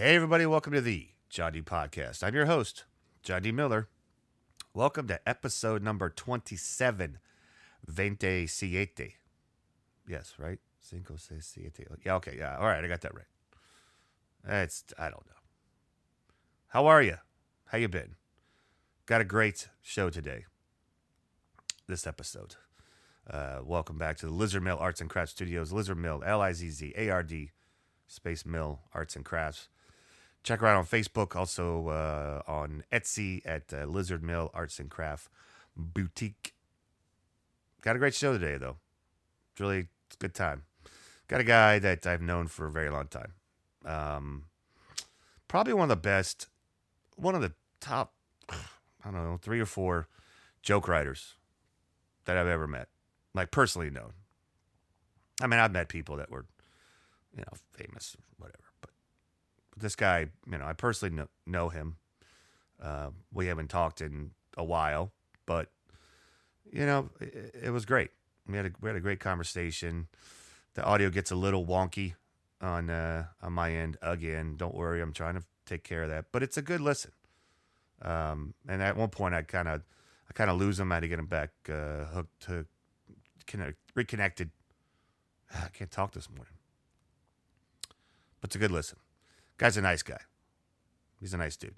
Hey, everybody, welcome to the John D Podcast. I'm your host, John D. Miller. Welcome to episode number 27, Veinte Siete. Yes, right? Cinco, seis, siete. Yeah, okay, yeah. All right, I got that right. It's, I don't know. How are you? How you been? Got a great show today. This episode. Uh, welcome back to the Lizard Mill Arts and Crafts Studios. Lizard Mill, L I Z Z A R D, Space Mill Arts and Crafts. Check her out on Facebook, also uh, on Etsy at uh, Lizard Mill Arts and Craft Boutique. Got a great show today, though. It's really it's a good time. Got a guy that I've known for a very long time. Um, probably one of the best, one of the top, I don't know, three or four joke writers that I've ever met, like personally known. I mean, I've met people that were, you know, famous, whatever, this guy, you know, I personally know, know him. Uh, we haven't talked in a while, but you know, it, it was great. We had a we had a great conversation. The audio gets a little wonky on uh, on my end again. Don't worry, I'm trying to take care of that, but it's a good listen. Um, and at one point, I kind of I kind of lose him. I had to get him back uh, hooked to connect, reconnected. I can't talk this morning, but it's a good listen. Guy's a nice guy. He's a nice dude.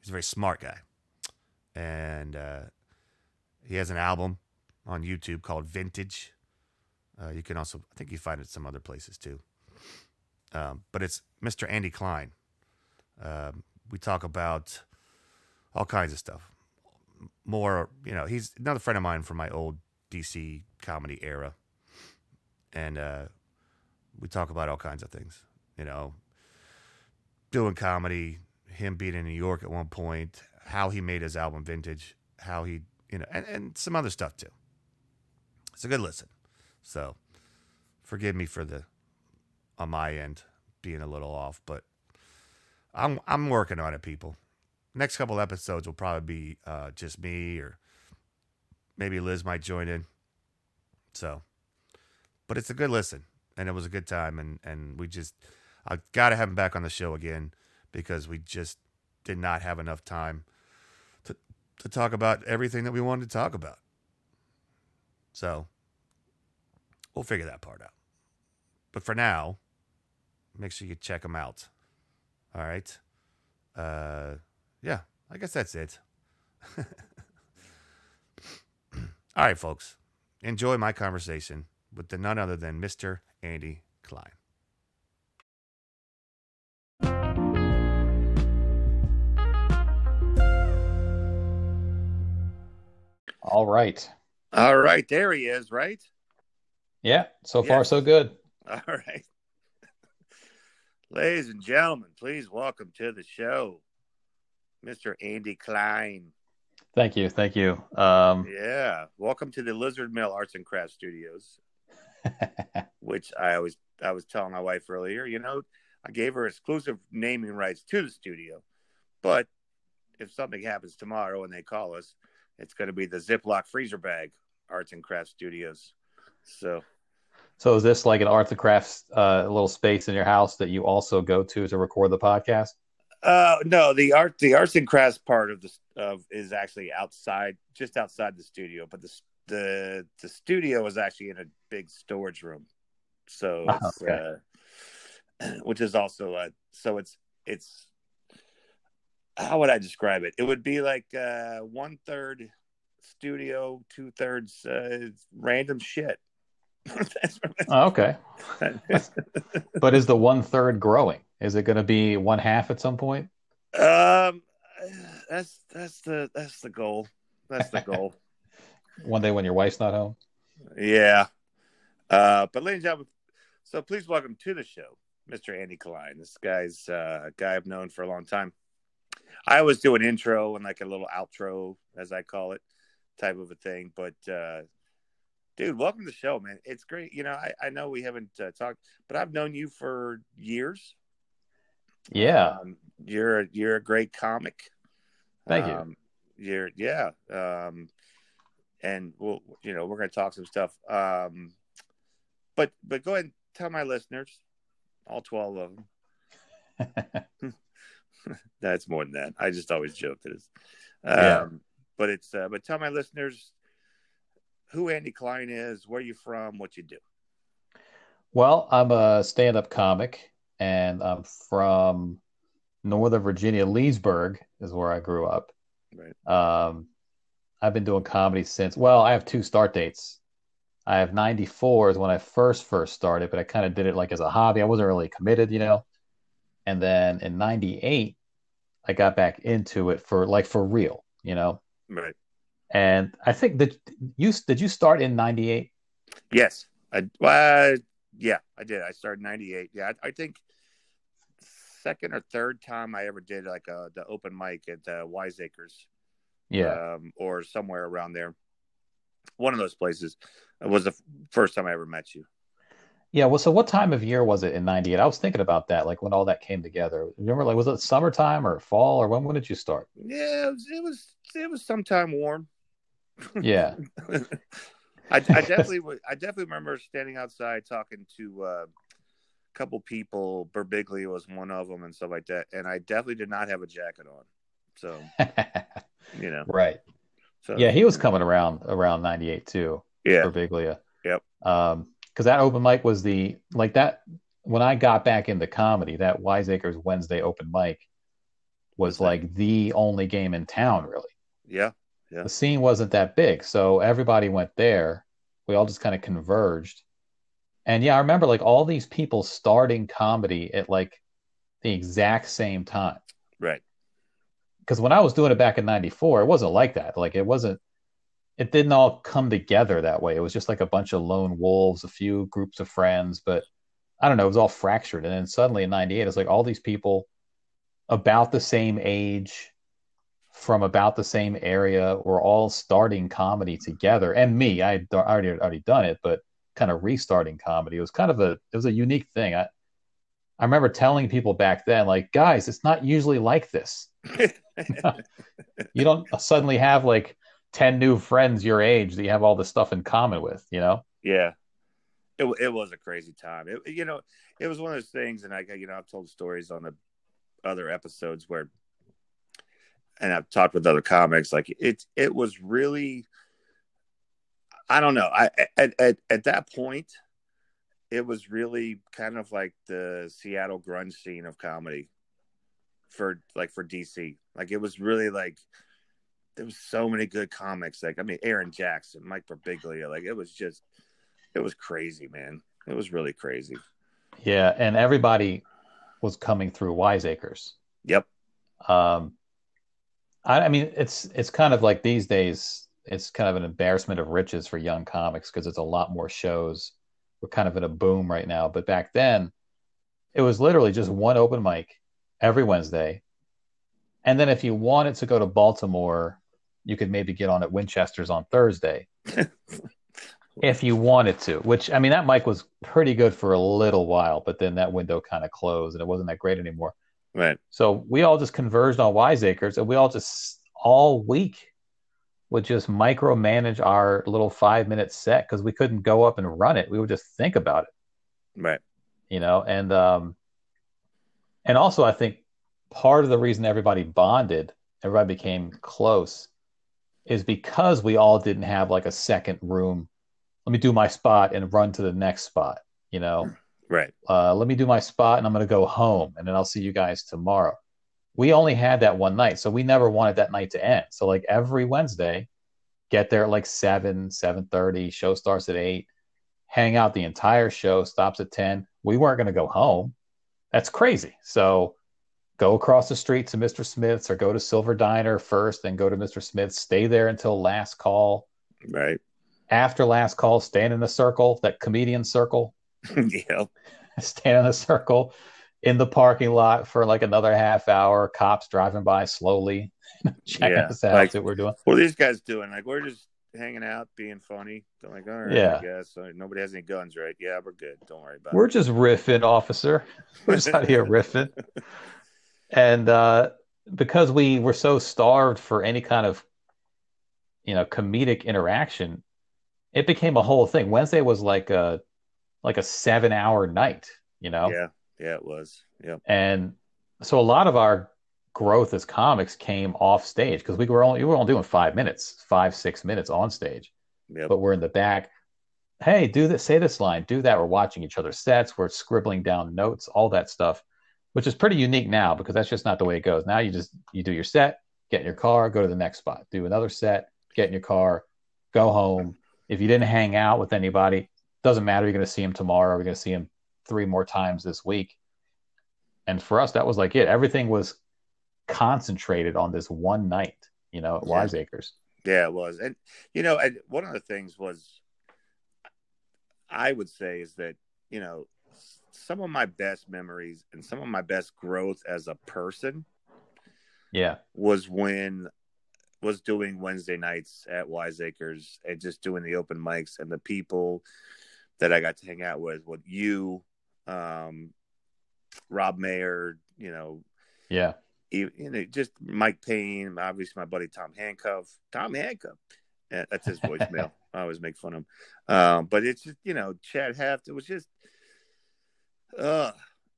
He's a very smart guy, and uh, he has an album on YouTube called Vintage. Uh, you can also, I think you find it some other places too. Um, but it's Mr. Andy Klein. Um, we talk about all kinds of stuff. More, you know, he's another friend of mine from my old DC comedy era. And uh, we talk about all kinds of things, you know, doing comedy, him being in New York at one point, how he made his album Vintage, how he, you know, and, and some other stuff too. It's a good listen. So forgive me for the, on my end, being a little off, but I'm I'm working on it, people. Next couple episodes will probably be uh, just me, or maybe Liz might join in. So, but it's a good listen, and it was a good time, and and we just I got to have him back on the show again because we just did not have enough time to to talk about everything that we wanted to talk about. So, we'll figure that part out. But for now, make sure you check them out. All right. Uh, yeah, I guess that's it. All right, folks. Enjoy my conversation with the none other than Mr. Andy Klein. All right. All right, there he is, right? Yeah, so far so good. All right. Ladies and gentlemen, please welcome to the show Mr. Andy Klein. Thank you. Thank you. Um, Yeah. Welcome to the Lizard Mill Arts and Crafts Studios, which I always I was telling my wife earlier, you know, I gave her exclusive naming rights to the studio. But if something happens tomorrow and they call us, it's going to be the Ziploc freezer bag Arts and Crafts Studios. So so is this like an arts and crafts uh, little space in your house that you also go to to record the podcast? Uh, no, the art, the arts and crafts part of the of is actually outside, just outside the studio. But the the the studio is actually in a big storage room, so it's, okay. uh, which is also uh, so it's it's how would I describe it? It would be like uh, one third studio, two thirds uh, random shit. Oh, okay. But is the one third growing? Is it going to be one half at some point? um, that's that's the that's the goal. That's the goal. One day when your wife's not home? Yeah. Uh, but ladies and gentlemen, so please welcome to the show, Mr. Andy Klein. This guy's uh, a guy I've known for a long time. I always do an intro and like a little outro, as I call it, type of a thing. But uh, dude, welcome to the show, man. It's great. You know, I, I know we haven't uh, talked, but I've known you for years. Yeah. Um, you're you're a great comic. Thank you. Um, you're yeah. Um, and we'll you know we're gonna talk some stuff. Um, but but go ahead and tell my listeners, all twelve of them, That's more than that. I just always joke that it's. Um, Yeah. But it's. Uh, but tell my listeners who Andy Klein is, where you from, what you do. Well, I'm a stand-up comic, and I'm from Northern Virginia. Leesburg is where I grew up. Right. Um, I've been doing comedy since, well, I have two start dates. I have 94 is when I first first started, but I kind of did it like as a hobby. I wasn't really committed, you know. And then in 98, I got back into it for like for real, you know. Right. And I think that you did you start in 98? Yes. I. Well, yeah, I did. I started '98. Yeah, I, I think second or third time I ever did like a the open mic at uh, Wiseacres. Yeah. um, or somewhere around there. One of those places It was the f- first time I ever met you. Yeah, well, so what time of year was it in 98? I was thinking about that, like when all that came together. Remember, like, was it summertime or fall or when, when did you start? Yeah, it was it was, it was sometime warm. Yeah. I, I definitely I definitely remember standing outside talking to uh, a couple people. Birbiglia was one of them and stuff like that. And I definitely did not have a jacket on. So you know, Right. so Yeah, he was coming around around 98 too, yeah, Birbiglia. Yep. Um, because that open mic was the like that when I got back into comedy, that Wiseacres Wednesday open mic was like the only game in town, really. yeah, Yeah. The scene wasn't that big, so everybody went there. We all just kind of converged. And yeah, I remember like all these people starting comedy at like the exact same time. right, Because when I was doing it back in 94, it wasn't like that. Like it wasn't, it didn't all come together that way. It was just like a bunch of lone wolves, a few groups of friends, but I don't know, it was all fractured. And then suddenly in 98, it's like all these people about the same age from about the same area were all starting comedy together. And me, I had already, already done it, but kind of restarting comedy. It was kind of a, it was a unique thing. I, I remember telling people back then, like, guys, it's not usually like this. You don't suddenly have like 10 new friends your age that you have all this stuff in common with, you know? yeah. It, it was a crazy time. It, you know, it was one of those things, and I, you know, I've told stories on the other episodes where, and I've talked with other comics. Like it, it was really, I don't know. I at at, at that point, it was really kind of like the Seattle grunge scene of comedy for like for DC. Like it was really like there was so many good comics. Like I mean, Aaron Jackson, Mike Birbiglia. Like it was just, it was crazy, man. It was really crazy. Yeah. And everybody was coming through Wiseacres. Yep. Um, I, I mean, it's it's kind of like these days, it's kind of an embarrassment of riches for young comics because it's a lot more shows. We're kind of in a boom right now, but back then, it was literally just one open mic every Wednesday, and then if you wanted to go to Baltimore, you could maybe get on at Winchester's on Thursday. if you wanted to, which I mean, that mic was pretty good for a little while, but then that window kind of closed and it wasn't that great anymore. Right. So we all just converged on Wiseacres and we all just all week would just micromanage our little five minute set because we couldn't go up and run it. We would just think about it, Right. you know, and um and also I think part of the reason everybody bonded, everybody became close, is because we all didn't have like a second room. Let me do my spot and run to the next spot, you know Right. uh, let me do my spot and I'm going to go home and then I'll see you guys tomorrow. We only had that one night, so we never wanted that night to end. So like every Wednesday, get there at like seven, seven thirty. Show starts at eight. Hang out the entire show. Stops at ten. We weren't going to go home. That's crazy. So go across the street to Mr. Smith's or go to Silver Diner first, then go to Mr. Smith's. Stay there until last call. Right. After last call, stand in the circle, that comedian circle yep. stand in a circle in the parking lot for like another half hour. Cops driving by slowly, checking Yeah, us out, like- what we're doing. What are these guys doing? Like we're just hanging out, being funny. They're like, all right, Yeah. I guess Uh, nobody has any guns, right? Yeah, we're good. Don't worry about We're it. just riffing, officer. We're just out here riffing. And uh, because we were so starved for any kind of, you know, comedic interaction, it became a whole thing. Wednesday was like a like a seven hour night, you know. Yeah. Yeah, it was. Yeah, And so a lot of our growth as comics came off stage because we were only we were only doing five minutes, five six minutes on stage, Yep. but we're in the back. Hey, do this, say this line, do that. We're watching each other's sets, we're scribbling down notes, all that stuff, which is pretty unique now because that's just not the way it goes. Now you just you do your set, get in your car, go to the next spot, do another set, get in your car, go home. If you didn't hang out with anybody, doesn't matter. You're going to see him tomorrow. We're going to see him three more times this week. And for us, that was like it. Everything was concentrated on this one night, you know, at Yeah. Wiseacres. Yeah, it was. And you know, and one of the things was I would say is that, you know, some of my best memories and some of my best growth as a person Yeah. was when was doing Wednesday nights at Wiseacres and just doing the open mics and the people that I got to hang out with with you, um, Rob Mayer, you know, Yeah. you know, just Mike Payne, obviously my buddy Tom Handcuff. Tom Handcuff. That's his voicemail. I always make fun of him. Um, but it's just, you know, Chad Heft. It was just, uh,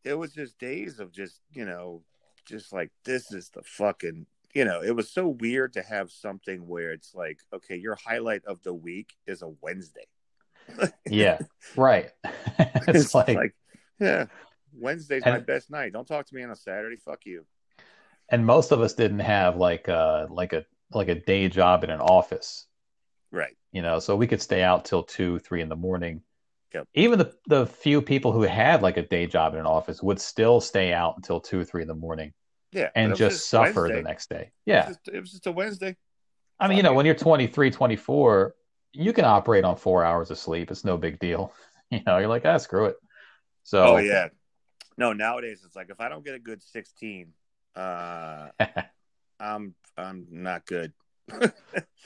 it was just days of just, you know, just like, this is the fucking, you know, it was so weird to have something where it's like, okay, your highlight of the week is a Wednesday. Yeah. right. it's, like, yeah, Wednesday's my best night. Don't talk to me on a Saturday. Fuck you. and most of us didn't have like uh like a like a day job in an office Right. you know so we could stay out till two three in the morning Yep. even the the few people who had like a day job in an office would still stay out until two or three in the morning Yeah. and it was just suffer Wednesday. the next day It yeah was, just, it was just a Wednesday. i mean you know when you're 23 24 you can operate on four hours of sleep it's no big deal you know you're like ah screw it so Oh yeah. No, nowadays it's like if I don't get a good sixteen, uh, I'm I'm not good.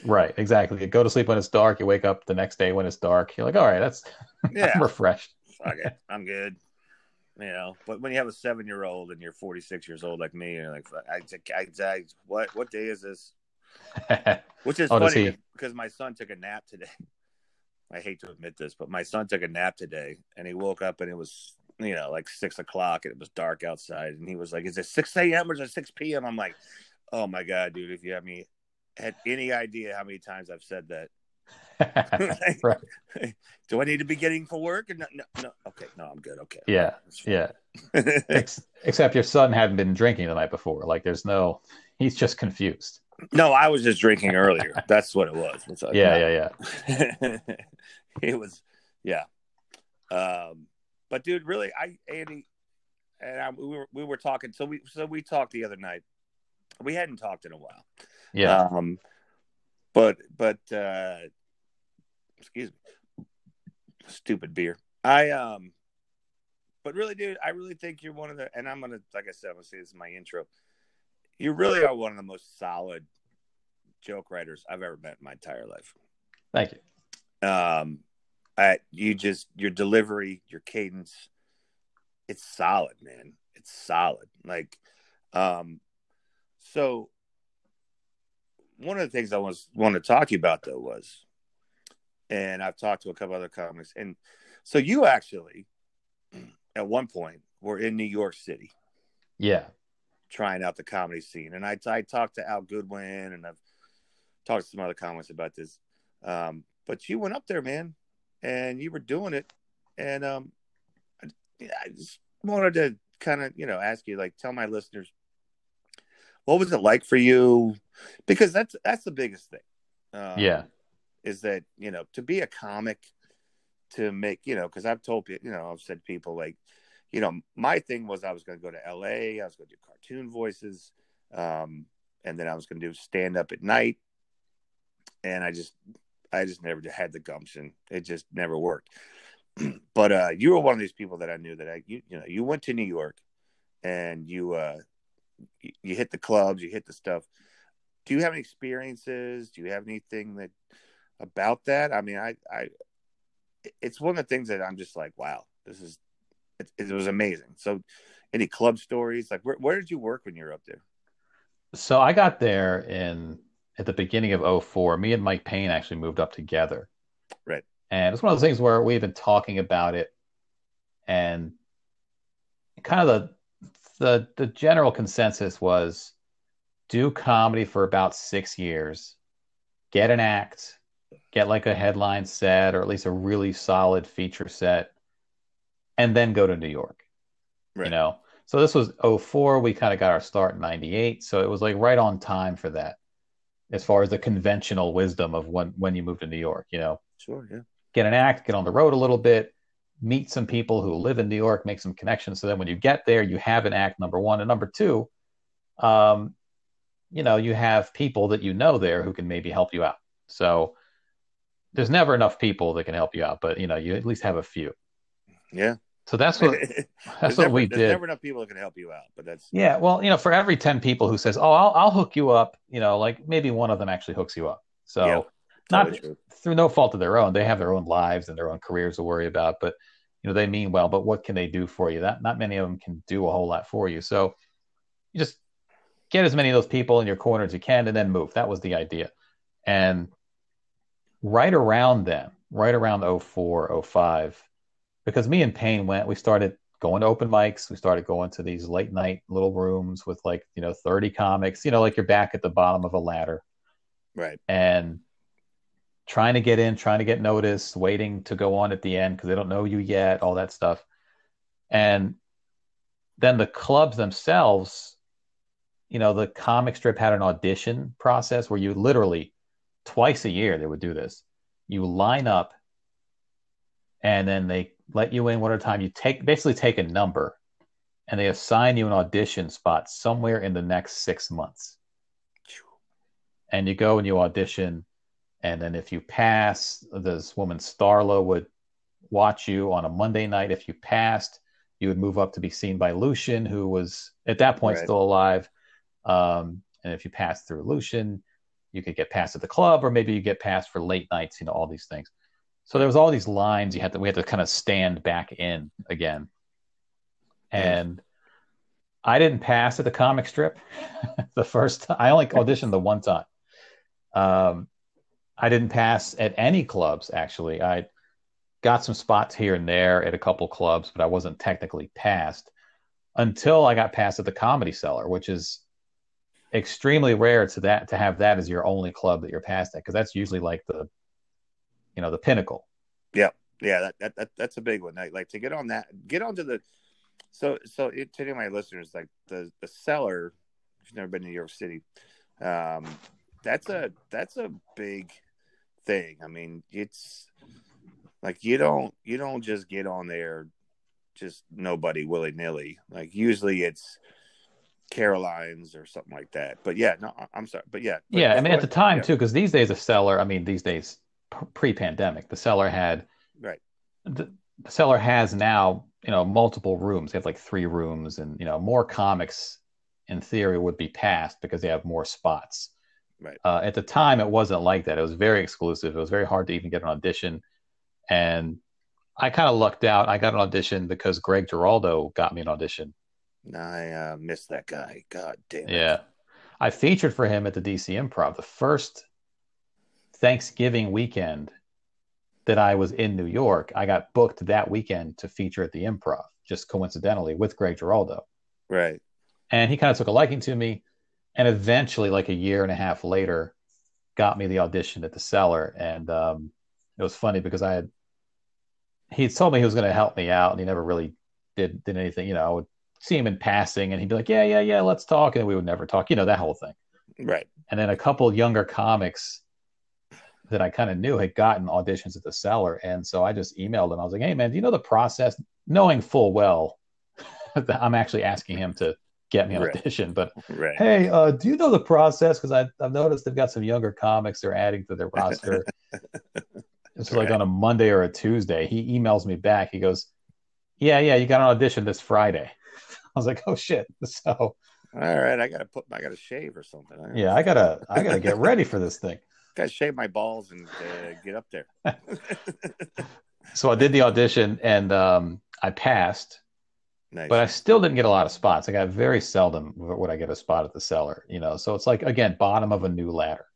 Right exactly you go to sleep when it's dark you wake up the next day when it's dark you're like all right that's Yeah, i'm refreshed fuck it, I'm good. You know, but when you have a seven year old and you're 46 years old like me, you're like, I, I, I, what what day is this? Which is Oh, funny because my son took a nap today. I hate to admit this, but my son took a nap today, and he woke up and it was you know like six o'clock and it was dark outside, and he was like, "Is it six a.m. or is it six p.m.?" I'm like, "Oh my god, dude! If you have me had any idea how many times I've said that, right do I need to be getting for work? No, no, no. Okay, no, I'm good. Okay, yeah yeah. Ex- except your son hadn't been drinking the night before. Like, there's no, he's just confused. no, I was just drinking earlier. That's what it was. Like, Yeah, yeah, yeah. it was, yeah. Um, but dude, really, I Andy and I, we were we were talking. So we so we talked the other night. We hadn't talked in a while. Yeah. Um, but but uh, excuse me, stupid beer. I um, but really, dude, I really think you're one of the. And I'm gonna, like I said, I'm gonna say this in my intro. You really are one of the most solid joke writers I've ever met in my entire life Thank you. um I, you just your delivery your cadence it's solid man it's solid like um so one of the things i was want to talk to you about though was and i've talked to a couple other comics and so you actually at one point were in new york city Yeah. trying out the comedy scene. And I, I talked to Al Goodwin and I've talked to some other comics about this. Um, but you went up there, man, and you were doing it. And um, I, I just wanted to kind of, you know, ask you, like, tell my listeners, what was it like for you? Because that's that's the biggest thing. Um, Yeah. is that you know to be a comic to make you know because i've told people you know i've said people like you know my thing was i was going to go to la i was going to do cartoon voices um, and then i was going to do stand up at night and i just i just never had the gumption it just never worked but uh you were one of these people that i knew that i you, you know you went to new york and you uh you, hit the clubs you hit the stuff do you have any experiences do you have anything that about that i mean i i it's one of the things that i'm just like wow this is it, it was amazing so any club stories like where, where did you work when you were up there So I got there in at the beginning of 04. Me and Mike Payne actually moved up together. Right. And it's one of those things where we've been talking about it and kind of the the the general consensus was do comedy for about six years, get an act, get like a headline set or at least a really solid feature set, and then go to New York. Right. You know, so this was 04. We kind of got our start in 98. So it was like right on time for that as far as the conventional wisdom of when, when you move to New York, you know. Sure, yeah. Get an act, get on the road a little bit, meet some people who live in New York, make some connections. So then when you get there, you have an act, number one. And number two, um, you know, you have people that you know there who can maybe help you out. So there's never enough people that can help you out, but you know, you at least have a few. Yeah. So that's what that's what never, we did. There's never enough people that can help you out, but that's yeah. Well, you know, for every ten people who says, "Oh, I'll I'll hook you up," you know, like maybe one of them actually hooks you up. So not through no fault of their own. They have their own lives and their own careers to worry about, but you know, they mean well. But what can they do for you? That not many of them can do a whole lot for you. So you just get as many of those people in your corner as you can, and then move. That was the idea. And right around then, right around 04, 05, because me and Payne went, we started going to open mics. We started going to these late night little rooms with like, you know, 30 comics, you know, like you're back at the bottom of a ladder. Right. And trying to get in, trying to get noticed, waiting to go on at the end because they don't know you yet, all that stuff. And then the clubs themselves, you know, the comic strip had an audition process where you literally twice a year they would do this. You line up and then they let you in one at a time. You take basically take a number and they assign you an audition spot somewhere in the next six months. And you go and you audition. And then if you pass, this woman Starla would watch you on a Monday night. If you passed, you would move up to be seen by Lucien, who was at that point right. still alive. Um, and if you passed through Lucien, you could get passed at the club, or maybe you get passed for late nights. You know, all these things. So there was all these lines you had to we had to kind of stand back in again. And I didn't pass at the comic strip the first time. I only auditioned the one time. Um, I didn't pass at any clubs actually. I got some spots here and there at a couple clubs, but I wasn't technically passed until I got passed at the Comedy Cellar, which is extremely rare to that to have that as your only club that you're passed at because that's usually like the you know the pinnacle. Yeah, yeah, that, that, that that's a big one. Like, like to get on that, get onto the. So so it, to any of my listeners, like the the cellar, if you've never been to New York City, um, that's a that's a big thing. I mean, it's like you don't you don't just get on there just nobody willy nilly. Like usually it's Caroline's or something like that. But yeah, no, I'm sorry, but yeah, but, yeah. I mean, at the time yeah. too, because these days a cellar. I mean, these days pre-pandemic. The cellar had right. The, the cellar has now you know multiple rooms. They have like three rooms, and you know more comics in theory would be passed because they have more spots. Right. Uh, at the time, it wasn't like that. It was very exclusive. It was very hard to even get an audition, and I kind of lucked out. I got an audition because Greg Giraldo got me an audition. I uh, missed that guy. God damn. It. Yeah, I featured for him at the DC Improv. The first Thanksgiving weekend that I was in New York, I got booked that weekend to feature at the improv, just coincidentally with Greg Giraldo. Right. And he kind of took a liking to me. And eventually, like a year and a half later, got me the audition at the cellar. And um, it was funny because I had, he told me he was going to help me out and he never really did, did anything. You know, I would see him in passing and he'd be like, yeah, yeah, yeah, let's talk. And we would never talk, you know, that whole thing. Right. And then a couple younger comics that I kind of knew had gotten auditions at the cellar. And so I just emailed him. I was like, hey, man, do you know the process? Knowing full well that I'm actually asking him to get me an right. audition. But right. hey, uh, do you know the process? Because I've noticed they've got some younger comics they're adding to their roster. it's right. like on a Monday or a Tuesday. He emails me back. He goes, yeah, yeah, you got an audition this Friday. I was like, oh, shit. So. All right, I gotta put, I gotta shave or something. I yeah, I gotta, I gotta get ready for this thing gotta shave my balls and uh, get up there. so I did the audition and um, I passed, nice. but I still didn't get a lot of spots. I got very seldom would I get a spot at the cellar, you know. So it's like again, bottom of a new ladder.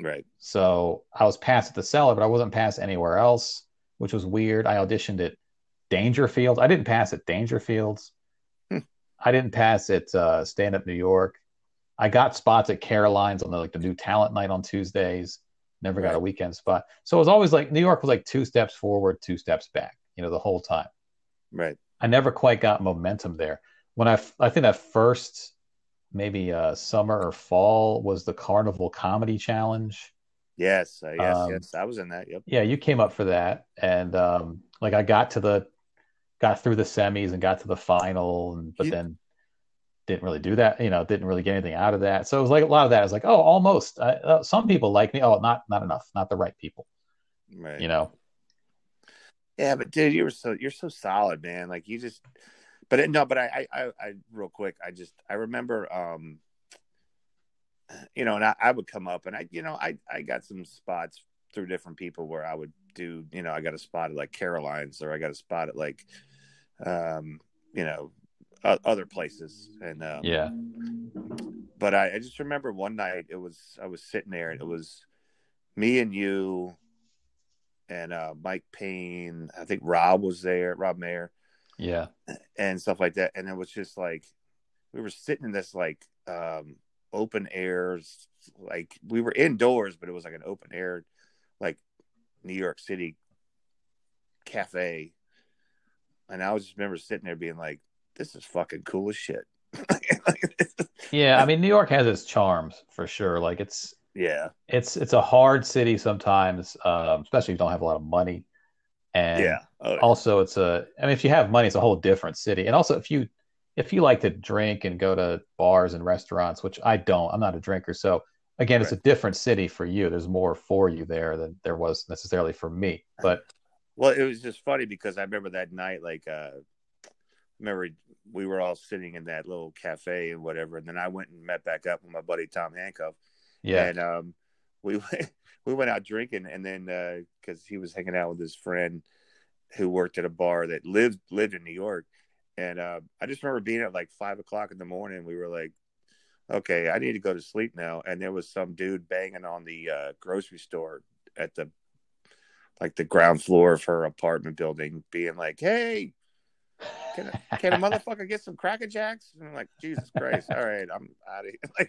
Right. So I was passed at the cellar, but I wasn't passed anywhere else, which was weird. I auditioned at Dangerfield. I didn't pass at Dangerfields. Hmm. I didn't pass at uh, Stand Up New York. I got spots at Caroline's on the like the new talent night on Tuesdays. Never got a weekend spot. So it was always like New York was like two steps forward, two steps back, you know, the whole time. Right. I never quite got momentum there. When I, I think that first maybe uh, summer or fall was the Carnival Comedy Challenge. Yes. Uh, yes. Um, yes. I was in that. Yep. Yeah, you came up for that, and um, like I got to the, got through the semis and got to the final, and but You- then didn't really do that. You know, didn't really get anything out of that. So it was like a lot of that. I was like, oh, almost. I, uh, some people like me. Oh, not not enough. Not the right people. Right. You know. Yeah, but dude, you were so you're so solid, man. Like you just, but it, no, but I, I, I, real quick, I just, I remember, um, you know, and I, I would come up and I, you know, I, I got some spots through different people where I would do, you know, I got a spot at like Caroline's or I got a spot at like, um, you know, other places, and um, Yeah. but I, I just remember one night it was I was sitting there and it was me and you and uh, Mike Payne. I think Rob was there, Rob Mayer, Yeah. and stuff like that. And it was just like we were sitting in this like um, open air, like we were indoors, but it was like an open air, like New York City cafe. And I was just remember sitting there being like, "This is fucking cool as shit." Yeah. I mean, New York has its charms for sure. Like it's yeah, it's it's a hard city sometimes, um, especially if you don't have a lot of money. And yeah, oh, also it's a I mean if you have money it's a whole different city. And also if you if you like to drink and go to bars and restaurants, which I don't, I'm not a drinker. So again, it's a different city for you. There's more for you there than there was necessarily for me. But Well, it was just funny because I remember that night, like, uh, remember we were all sitting in that little cafe and whatever, and then I went and met back up with my buddy Tom Handcuff, yeah, and um, we went, we went out drinking, and then because he was hanging out with his friend who worked at a bar that lived lived in New York, and uh, I just remember being at like five o'clock in the morning. We were like, okay, I need to go to sleep now, and there was some dude banging on the uh, grocery store at the like the ground floor of her apartment building, being like, "Hey, can a, can a motherfucker get some Cracker Jacks?" And I'm like, "Jesus Christ! All right, I'm out of here."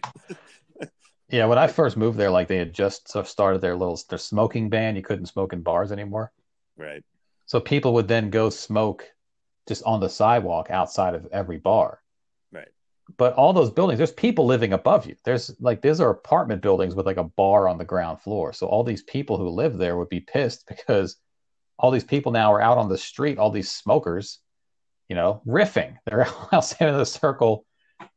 Like, yeah. When I first moved there, like they had just sort of started their little their smoking ban. You couldn't smoke in bars anymore. right, So people would then go smoke just on the sidewalk outside of every bar. right, But all those buildings, there's people living above you. There's like these are apartment buildings with like a bar on the ground floor. So all these people who live there would be pissed because all these people now are out on the street, all these smokers, you know, riffing. They're out standing in a circle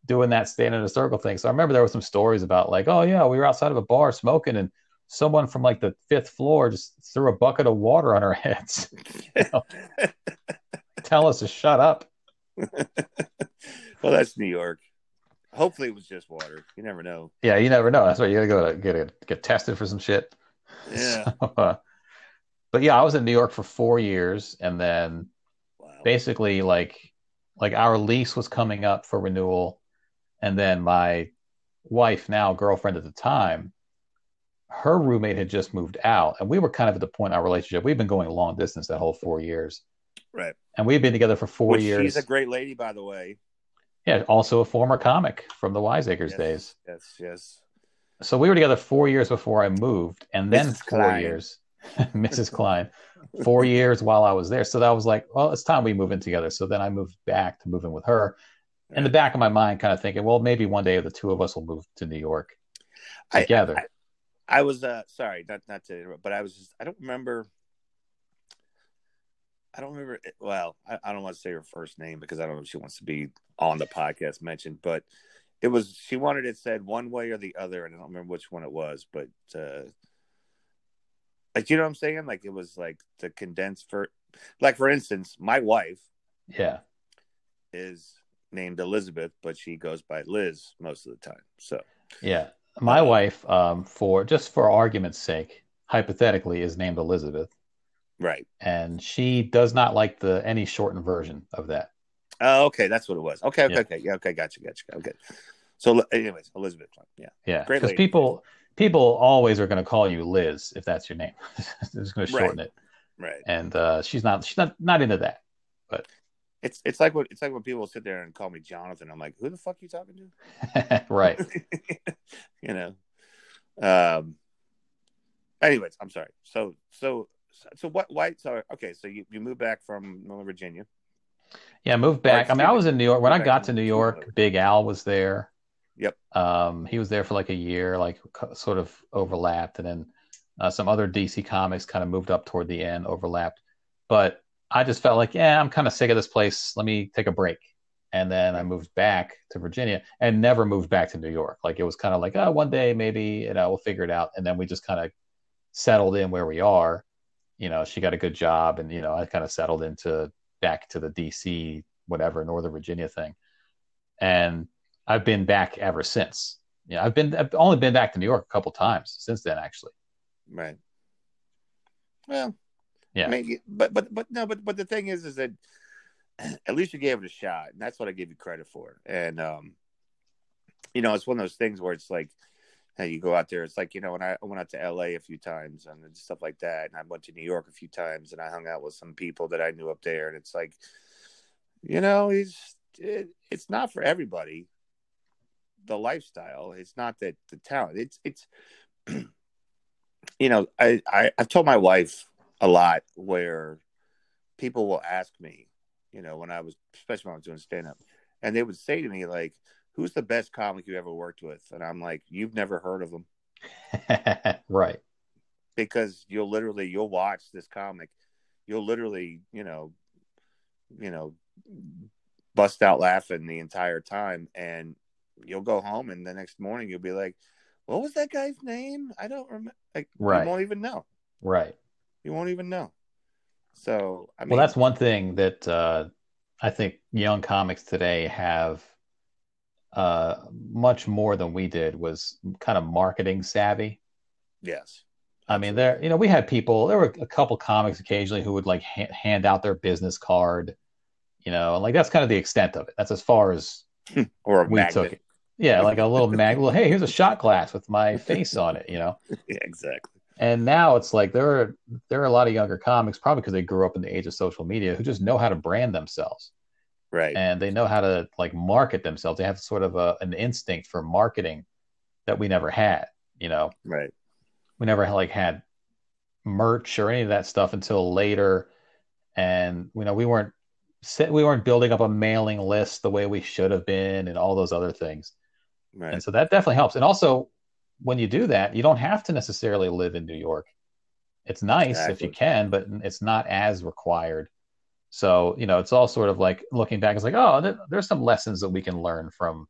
doing that stand in a circle thing. So I remember there were some stories about like, oh yeah, we were outside of a bar smoking and someone from like the fifth floor just threw a bucket of water on our heads. Tell us to shut up. well, that's New York. Hopefully, it was just water. You never know. Yeah, you never know. That's why you gotta go to get a, get tested for some shit. Yeah. So, uh, but yeah, I was in New York for four years, and then Wow. basically like like our lease was coming up for renewal, and then my wife, now girlfriend at the time, her roommate had just moved out, and we were kind of at the point in our relationship. We've been going long distance that whole four years, Right. and we've been together for four Which years. she's a great lady, by the way. yeah, also a former comic from the Wiseacres Yes, days. Yes, yes. So we were together four years before I moved, and then Mrs. four Klein. years, Mrs. Klein, four years while I was there. So that was like, well, it's time we move in together. So then I moved back to move in with her. In the back of my mind, kind of thinking, well, maybe one day the two of us will move to New York I- together. I was uh sorry, not not to interrupt, but I was just I don't remember I don't remember well, I, I don't want to say her first name because I don't know if she wants to be on the podcast mentioned, but it was she wanted it said one way or the other, and I don't remember which one it was, but uh like you know what I'm saying? Like it was like the condensed for like for instance, my wife yeah, is named Elizabeth, but she goes by Liz most of the time. So yeah. My wife, um, for just for argument's sake, hypothetically, is named Elizabeth, right. and she does not like the any shortened version of that. Oh, okay, that's what it was. Okay, okay, Yeah. okay, yeah, okay, gotcha, gotcha, okay. So, anyways, Elizabeth, yeah, Yeah, because people people always are going to call you Liz if that's your name. They're just going to shorten it, right. and uh, she's not she's not not into that. And it's it's like what it's like when people sit there and call me Jonathan. I'm like, who the fuck you talking to? right. you know. Um. Anyways, I'm sorry. So so so what? Why? So okay. So you you moved back from Northern Virginia. Yeah, moved back. I mean, I was in New York when I got to New. York. Big Al was there. Yep. Um, he was there for like a year, like sort of overlapped, and then uh, some other DC comics kind of moved up toward the end, overlapped. But I just felt like, yeah, I'm kind of sick of this place. Let me take a break. And then I moved back to Virginia and never moved back to New York. Like it was kind of like, oh, one day maybe, you know, we'll figure it out. And then we just kind of settled in where we are. You know, she got a good job, and you know, I kind of settled into back to the DC, whatever, Northern Virginia thing. And I've been back ever since. Yeah, I've been I've only been back to New York a couple times since then, actually. Right. Well, Yeah. maybe, but but but no, but but the thing is, is that at least you gave it a shot, and that's what I give you credit for. And um, you know, it's one of those things where it's like, hey, you go out there. It's like you know, when I went out to L.A. a few times and stuff like that, and I went to New York a few times, and I hung out with some people that I knew up there, and it's like, you know, he's it, it's not for everybody. The lifestyle, it's not that the talent. It's it's you know, I, I I've told my wife a lot where people will ask me, you know, when I was especially when I was doing stand up, and they would say to me like, "Who's the best comic you ever worked with?" And I'm like, "You've never heard of them right. because you'll literally you'll watch this comic, you'll literally you know, you know, bust out laughing the entire time, and you'll go home, and the next morning you'll be like." What was that guy's name? I don't remember. Like, Right. You won't even know. Right. You won't even know. So I mean, Well, that's one thing that uh, I think young comics today have uh, much more than we did was kind of marketing savvy. yes, I mean, there, you know, we had people, there were a couple comics occasionally who would like ha- hand out their business card, you know, and like that's kind of the extent of it. That's as far as or a we magnet. took it. Yeah, like a little mag, well, hey, here's a shot glass with my face on it, you know. Yeah, exactly. And now it's like there are there are a lot of younger comics, probably because they grew up in the age of social media, who just know how to brand themselves Right. and they know how to like market themselves. They have sort of a, an instinct for marketing that we never had. You know, right. we never like had merch or any of that stuff until later, and you know we weren't we weren't building up a mailing list the way we should have been, and all those other things. Right. And so that definitely helps. And also, when you do that, you don't have to necessarily live in New York. It's nice if you can, but it's not as required. So, you know, it's all sort of like looking back, it's like, oh, there, there's some lessons that we can learn from,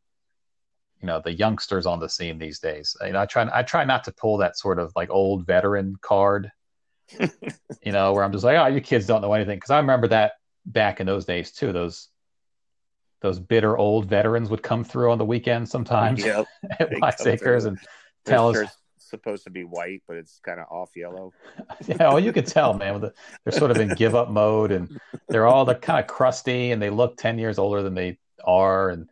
you know, the youngsters on the scene these days. You know, I try, I try not to pull that sort of like old veteran card, you know, where I'm just like, oh, you kids don't know anything. Cause I remember that back in those days too. Those, those bitter old veterans would come through on the weekend sometimes Yep. at Wiseacres and tell us, supposed to be white, but it's kind of off yellow. yeah, well, you could tell, man. They're sort of in give up mode, and they're all they're kind of crusty, and they look ten years older than they are, and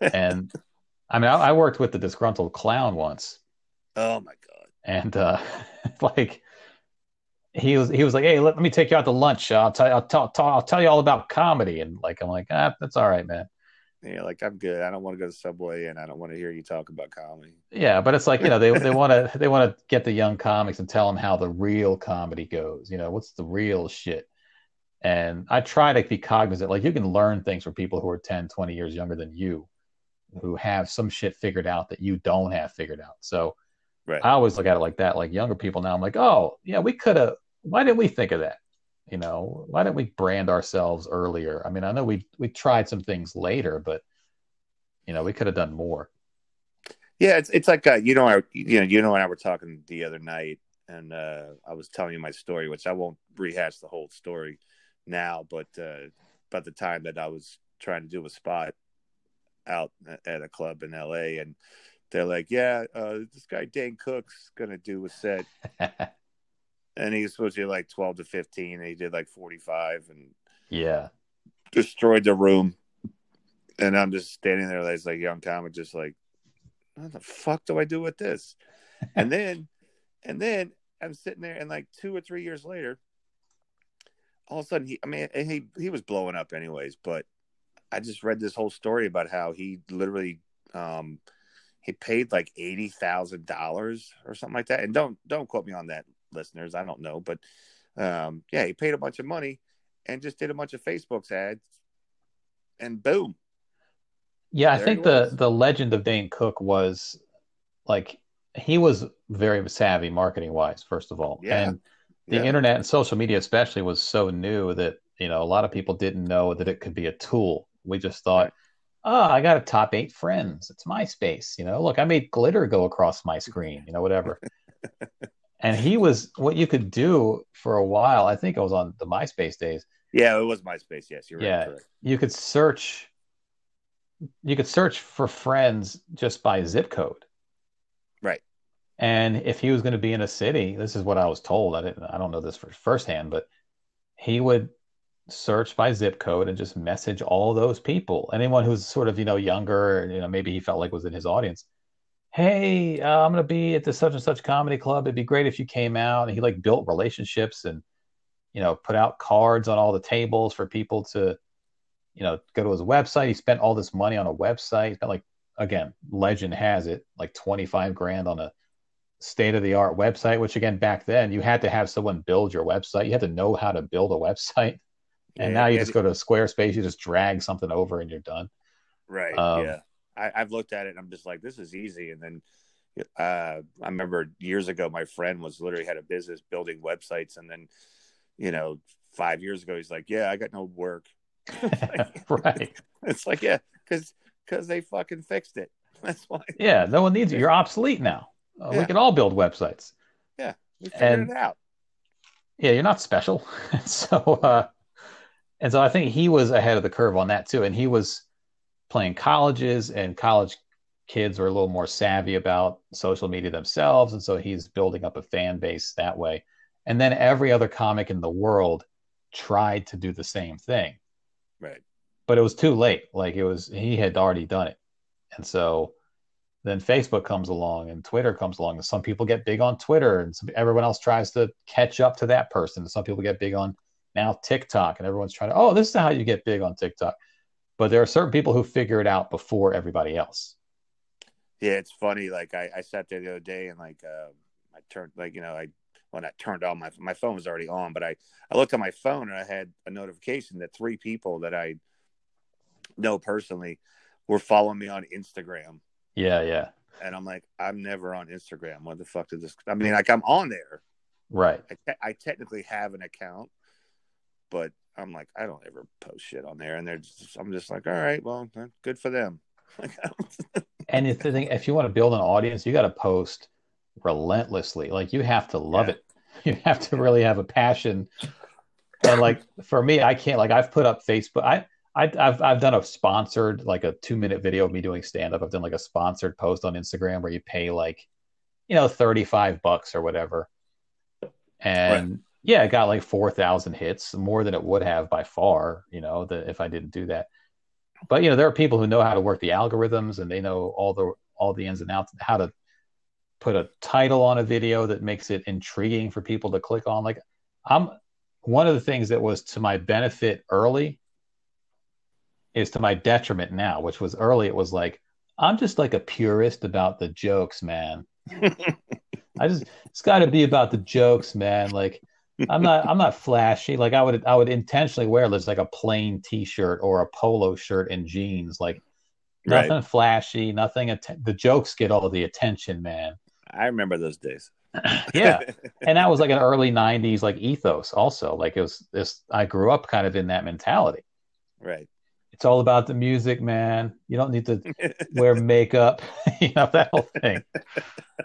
and I mean, I, I worked with the disgruntled clown once, Oh my god. and uh, like he was he was like, hey, let, let me take you out to lunch. I'll tell I'll tell, tell I'll tell you all about comedy, and like I'm like, ah, that's all right, man. Yeah, like I'm good. I don't want to go to Subway, and I don't want to hear you talk about comedy. Yeah, but it's like you know they they want to they want to get the young comics and tell them how the real comedy goes. You know, what's the real shit. And I try to be cognizant. Like you can learn things from people who are 10, 20 years younger than you, who have some shit figured out that you don't have figured out. So Right. I always look at it like that. Like younger people now, I'm like, oh yeah, we could have. Why didn't we think of that? You know, why don't we brand ourselves earlier? I mean, I know we we tried some things later, but you know, we could have done more. Yeah, it's it's like uh, you know, I you know, you know, and I were talking the other night, and uh, I was telling you my story, which I won't rehash the whole story now, but uh, about the time that I was trying to do a spot out at a club in L.A. and they're like, "Yeah, uh, this guy Dane Cook's gonna do a set," and he was supposed to be like twelve to fifteen, and he did like forty five, and yeah. destroyed the room. And I'm just standing there as like young comic, just like, what the fuck do I do with this? and then, and then I'm sitting there, and like two or three years later, all of a sudden he I mean he he was blowing up anyways, but I just read this whole story about how he literally um he paid like eighty thousand dollars or something like that. And don't don't quote me on that, listeners. I don't know, but um yeah, he paid a bunch of money and just did a bunch of Facebook's ads and boom. Yeah, I think the the legend of Dane Cook was like he was very savvy marketing wise, first of all. Yeah. And the Yeah. internet and social media especially was so new that, you know, a lot of people didn't know that it could be a tool. We just thought, Right. oh, I got a top eight friends. It's MySpace. You know, look, I made glitter go across my screen, you know, whatever. and he was what you could do for a while. I think it was on the MySpace days. Yeah, it was MySpace. Yes, you're Yeah. right. Correct. You could search you could search for friends just by zip code. Right. And if he was going to be in a city, this is what I was told. I didn't I don't know this for firsthand, but he would search by zip code and just message all those people. Anyone who's sort of, you know, younger, you know, maybe he felt like was in his audience. Hey, uh, I'm going to be at the such and such comedy club. It'd be great if you came out. And he like built relationships and, you know, put out cards on all the tables for people to, you know, go to his website. He spent all this money on a website. He spent like, again, legend has it, like 25 grand on a state of the art website, which again, back then you had to have someone build your website. You had to know how to build a website. And Yeah, now you yeah, just go to Squarespace, you just drag something over and you're done. Right. Um, yeah. I, I've looked at it and I'm just like, this is easy. And then uh, I remember years ago, my friend was literally had a business building websites. And then, you know, five years ago, he's like, yeah, I got no work. right. It's like, yeah, because because they fucking fixed it. That's why Yeah. No one needs you. You're obsolete now. Uh, We can all build websites. Yeah, we figured And- it out. Yeah, you're not special. so, uh, and so I think he was ahead of the curve on that too. And he was playing colleges, and college kids are a little more savvy about social media themselves. And so he's building up a fan base that way. And then every other comic in the world tried to do the same thing, Right. but it was too late. Like it was, he had already done it. And so then Facebook comes along and Twitter comes along, and some people get big on Twitter, and some, everyone else tries to catch up to that person. And Some people get big on now TikTok, and everyone's trying to, oh, this is how you get big on TikTok. But there are certain people who figure it out before everybody else. Yeah, it's funny. Like I, I sat there the other day and like uh, I turned like you know I when I turned on my my phone was already on, but I I looked at my phone and I had a notification that three people that I know personally were following me on Instagram, Yeah, yeah, and I'm like, I'm never on Instagram. What the fuck did this? I mean, like I'm on there. right. I, te- I technically have an account, but I'm like I don't ever post shit on there, and they're just I'm just like, all right, well, good for them. Like, I don't- And if the thing, if you want to build an audience, you got to post relentlessly. Like you have to love Yeah. it. You have to really have a passion. And like for me, I can't. Like I've put up Facebook. I, I I've I've done a sponsored like a two minute video of me doing stand up. I've done like a sponsored post on Instagram where you pay like, you know, thirty five bucks or whatever. And yeah, it got like four thousand hits, more than it would have by far. You know, the, if I didn't do that. But you know there are people who know how to work the algorithms and they know all the all the ins and outs how to put a title on a video that makes it intriguing for people to click on. Like i'm one of the things that was to my benefit early is to my detriment now which was early it was like i'm just like a purist about the jokes man. I just it's got to be about the jokes man. Like I'm not I'm not flashy. Like I would I would intentionally wear this like a plain t-shirt or a polo shirt and jeans. Like Right. nothing flashy, nothing att- the jokes get all the attention, man. I remember those days. Yeah. and that was like an early 90s like ethos also. Like it was this I grew up kind of in that mentality. right. It's all about the music, man. You don't need to wear makeup, you know, that whole thing.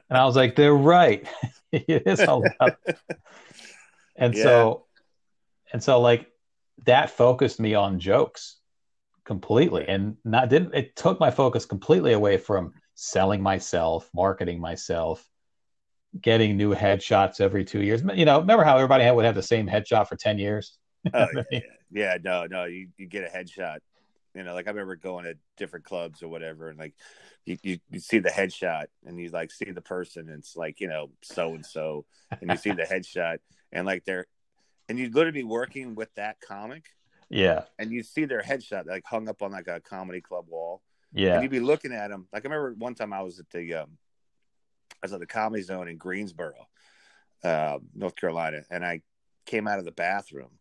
And I was like, they're right. it is all about. And Yeah. so, and so, like that focused me on jokes completely, and not didn't. It took my focus completely away from selling myself, marketing myself, getting new headshots every two years. You know, remember how everybody had, would have the same headshot for ten years? Oh, yeah, yeah. yeah, no, no, you, you get a headshot. You know, like I remember going to different clubs or whatever, and like you, you, you see the headshot and you like see the person, and it's like, you know, so and so, and you see the headshot, and like they're and you'd literally be working with that comic, Yeah. and you'd see their headshot like hung up on like a comedy club wall, Yeah. and you'd be looking at them. Like I remember one time I was at the um, I was at the Comedy Zone in Greensboro, uh, North Carolina, and I came out of the bathroom,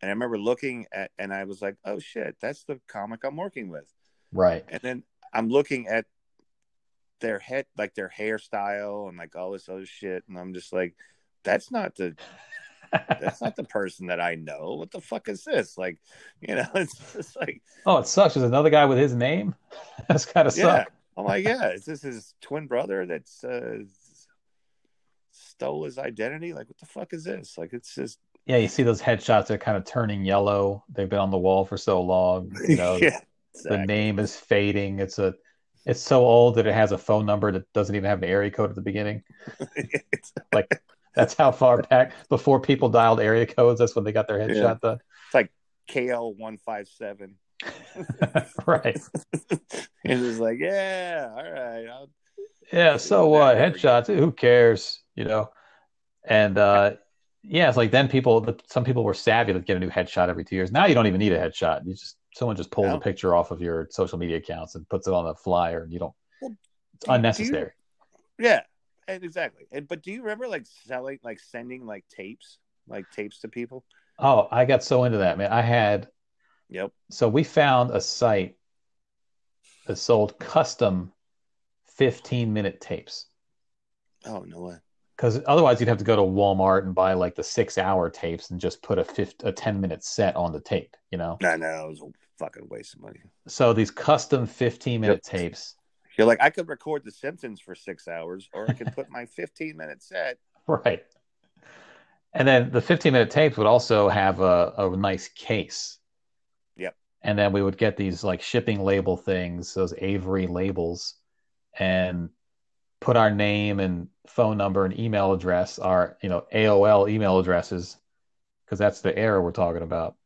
and I remember looking at, and I was like, "Oh shit, that's the comic I'm working with." Right. And then I'm looking at their head, like their hairstyle, and like all this other shit, and I'm just like, "That's not the that's not the person that I know. What the fuck is this?" Like, you know, it's just like, oh, it sucks. There's another guy with his name. That's kind of yeah. suck. I'm like, yeah, is this his twin brother that's uh, stole his identity? Like, what the fuck is this? Like, it's just, Yeah, you see those headshots. They're kind of turning yellow. They've been on the wall for so long. You know, yeah, the name is fading. It's a, it's so old that it has a phone number that doesn't even have an area code at the beginning. It's Like that's how far back before people dialed area codes. That's when they got their headshot done. It's like KL one five seven. right. And it's like, yeah, all right. I'll, Yeah. So what? Whatever. headshots. Who cares? You know. And uh, yeah, it's like then people. Some people were savvy to get a new headshot every two years. Now you don't even need a headshot. You just someone just pulls No. a picture off of your social media accounts and puts it on a flyer, and you don't. Well, It's do you- unnecessary. yeah, and exactly. And but do you remember like selling, like sending like tapes, like tapes to people? Oh, I got so into that, man. I had Yep. so we found a site that sold custom 15 minute tapes Oh no way. because otherwise you'd have to go to Walmart and buy like the six hour tapes and just put a 50, a 10 minute set on the tape, you know? No, no, it was a fucking waste of money. So these custom 15 minute tapes, You're like, I could record The Simpsons for six hours, or I could put my 15 minute set. right? And then the 15 minute tapes would also have a, a nice case. Yep. And then we would get these like shipping label things, those Avery labels, and put our name and phone number and email address, our you know AOL email addresses, because that's the era we're talking about.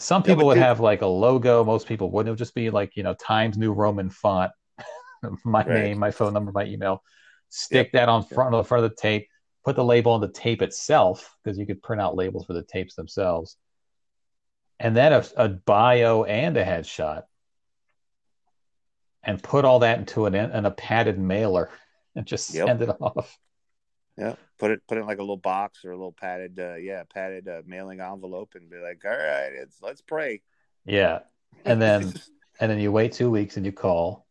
Some people but would dude- have like a logo. Most people wouldn't. It would just be like you know Times New Roman font, my Right. name, my phone number, my email. Stick that on front of the front of the tape. Put the label on the tape itself because you could print out labels for the tapes themselves, and then a, a bio and a headshot, and put all that into an in a padded mailer and just Yep. send it off. Yeah, put it put it in like a little box or a little padded, uh, yeah, padded uh, mailing envelope, and be like, all right, it's let's pray. Yeah, and then and then you wait two weeks and you call,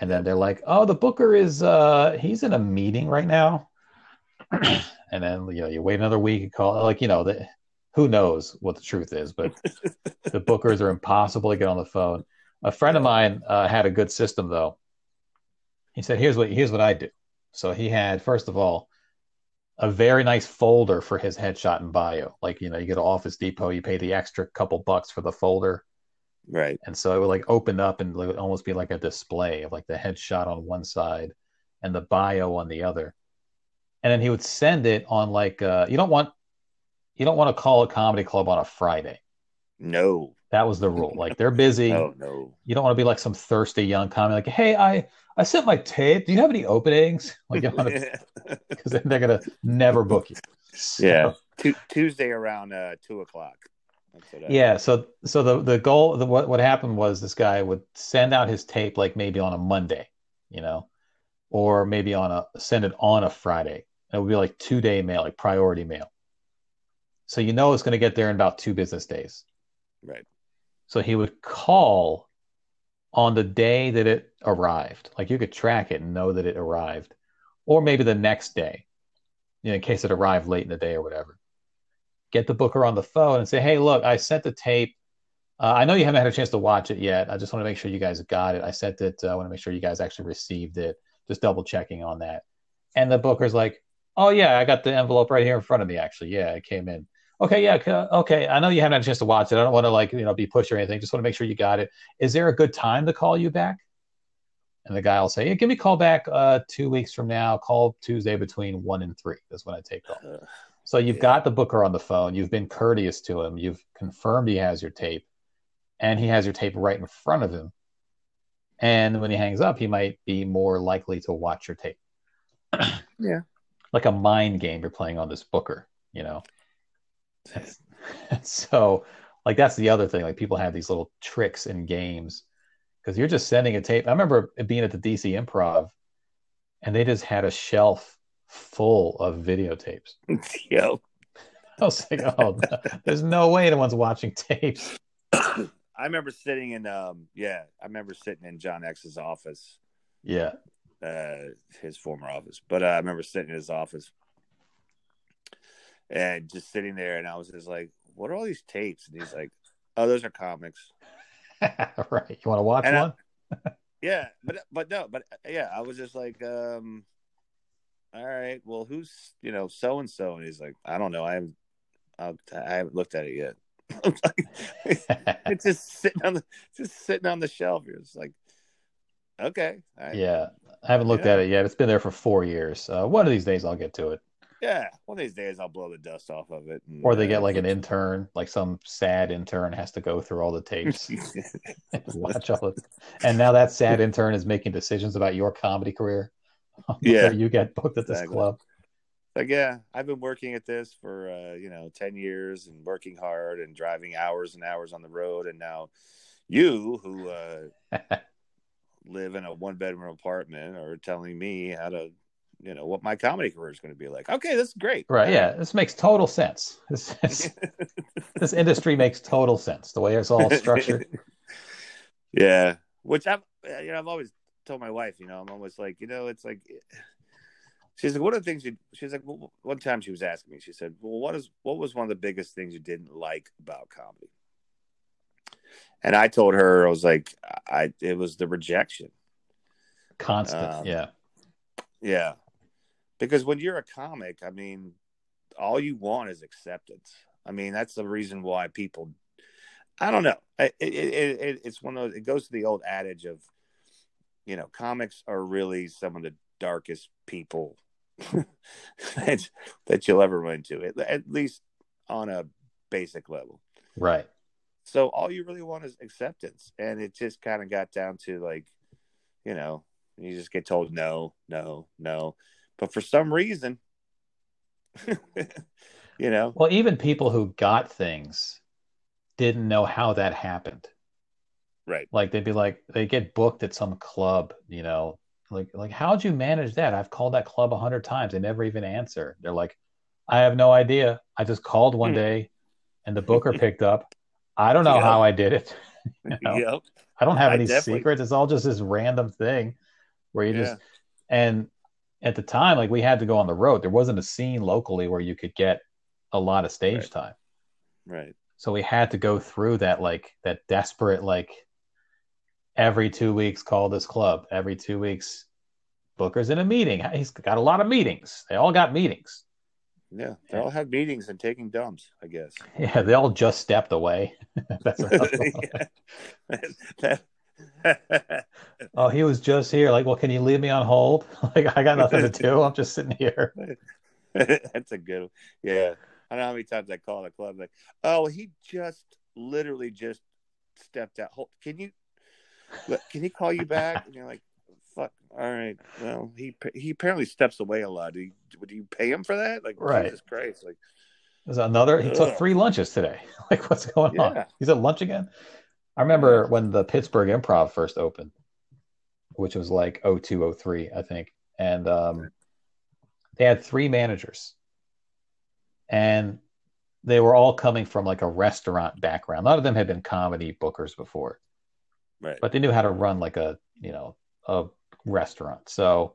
and then they're like, "Oh, the booker is uh he's in a meeting right now," and then you know you wait another week and call like you know the, who knows what the truth is, but the bookers are impossible to get on the phone. A friend of mine uh, had a good system though. He said, "Here's what here's what I do." So he had first of all a very nice folder for his headshot and bio. Like you know, you go to Office Depot, you pay the extra couple bucks for the folder, right, and so it would like open up and it would almost be like a display of like the headshot on one side and the bio on the other. And then he would send it on like uh, you don't want you don't want to call a comedy club on a Friday. no, That was the rule. Like they're busy. no, no, You don't want to be like some thirsty young comic like, hey, I I sent my tape. Do you have any openings? Like, because they're gonna never book you. So- yeah, Tu- Tuesday around uh, two o'clock. Yeah, so so the the goal the, what what happened was this guy would send out his tape like maybe on a Monday, you know, or maybe on a send it on a Friday. It would be like two day mail, like priority mail. So you know it's going to get there in about two business days. right, So he would call on the day that it arrived. Like you could track it and know that it arrived, or maybe the next day, you know, in case it arrived late in the day or whatever. Get the booker on the phone and say, "Hey, look, I sent the tape. Uh, I know you haven't had a chance to watch it yet. I just want to make sure you guys got it. I sent it. uh, I want to make sure you guys actually received it. Just double checking on that." And the booker's like, "Oh yeah, I got the envelope right here in front of me. Actually, yeah, it came in." Okay, yeah, okay. I know you haven't had a chance to watch it. I don't want to like you know be pushed or anything. Just want to make sure you got it. Is there a good time to call you back? And the guy will say, yeah, "Give me a call back uh, two weeks from now. Call Tuesday between one and three. That's when I take call." So you've Yeah. got the booker on the phone. You've been courteous to him. You've confirmed he has your tape, and he has your tape right in front of him. And when he hangs up, he might be more likely to watch your tape. Yeah. Like a mind game you're playing on this booker, you know. so, like that's the other thing. Like people have these little tricks in games because you're just sending a tape. I remember being at the DC Improv, and they just had a shelf full of videotapes. Yo, I was like, oh, there's no way anyone's watching tapes. I remember sitting in um yeah, I remember sitting in John X's office, Yeah. uh his former office. But uh, I remember sitting in his office and just sitting there and I was just like, What are all these tapes? And he's like, Oh, those are comics. right. You want to watch And I- one? Yeah, but but no, but yeah, I was just like, um all right, well who's you know, so and so and he's like, I don't know, I haven't I haven't looked at it yet. it's just sitting on the just sitting on the shelf. You're like, okay, right. yeah. I haven't looked Yeah. at it yet. It's been there for four years. Uh, one of these days I'll get to it. yeah. One of these days I'll blow the dust off of it. and, Or they uh, get like an intern, like some sad intern has to go through all the tapes, watch all. And now that sad intern is making decisions about your comedy career. Yeah. you get booked at this Exactly. club. like, yeah, I've been working at this for uh, you know ten years and working hard and driving hours and hours on the road, and now you who uh, live in a one bedroom apartment are telling me how to. You know what my comedy career is going to be like. Okay, this is great. Right. Yeah. This makes total sense. This, this, this industry makes total sense. The way it's all structured. yeah, which I've you know I've always told my wife. You know, I'm always like, you know, it's like she's like, what are the things you? She's like, well, one time she was asking me. She said, well, what is what was one of the biggest things you didn't like about comedy? And I told her I was like, I it was the rejection. Constant. Um, yeah. Yeah, because when you're a comic, I mean, all you want is acceptance. I mean, that's the reason why people. I don't know. It, it, it, it's one of those. It goes to the old adage of, you know, comics are really some of the darkest people that that you'll ever run into. At, at least on a basic level. Right. So all you really want is acceptance, and it just kind of got down to like, you know, you just get told no, no, no, but for some reason, you know, Well, even people who got things didn't know how that happened. Right? Like they'd be like, they get booked at some club, you know, like like how'd you manage that? I've called that club a hundred times. They never even answer. They're like, I have no idea. I just called one Hmm. day, and the booker picked up. I don't know Yeah. how I did it. You know? Yep. I don't have any definitely- secrets. It's all just this random thing where you Yeah. just and at the time, like we had to go on the road. There wasn't a scene locally where you could get a lot of stage Right. time. Right. So we had to go through that like that desperate like every two weeks call this club. Every two weeks Booker's in a meeting. He's got a lot of meetings. They all got meetings. Yeah. They all have meetings and taking dumps, I guess. Yeah, they all just stepped away. That's another one. Yeah. That- Oh, he was just here. Like, well, can you leave me on hold? Like, I got nothing to do. I'm just sitting here. That's a good one. Yeah. I don't know how many times I call the club like, oh, he just literally just stepped out. Hold, can you can he call you back? And you're like, fuck. All right. Well, he he apparently steps away a lot. Do you, would you pay him for that? Like, Right. Jesus Christ. Like, There's another. He took three lunches today. Like, what's going on? Yeah. He's at lunch again. I remember when the Pittsburgh Improv first opened, which was like 0203, I think, and um, they had three managers, and they were all coming from like a restaurant background. A lot of them had been comedy bookers before, right. but they knew how to run like a you know a restaurant. So,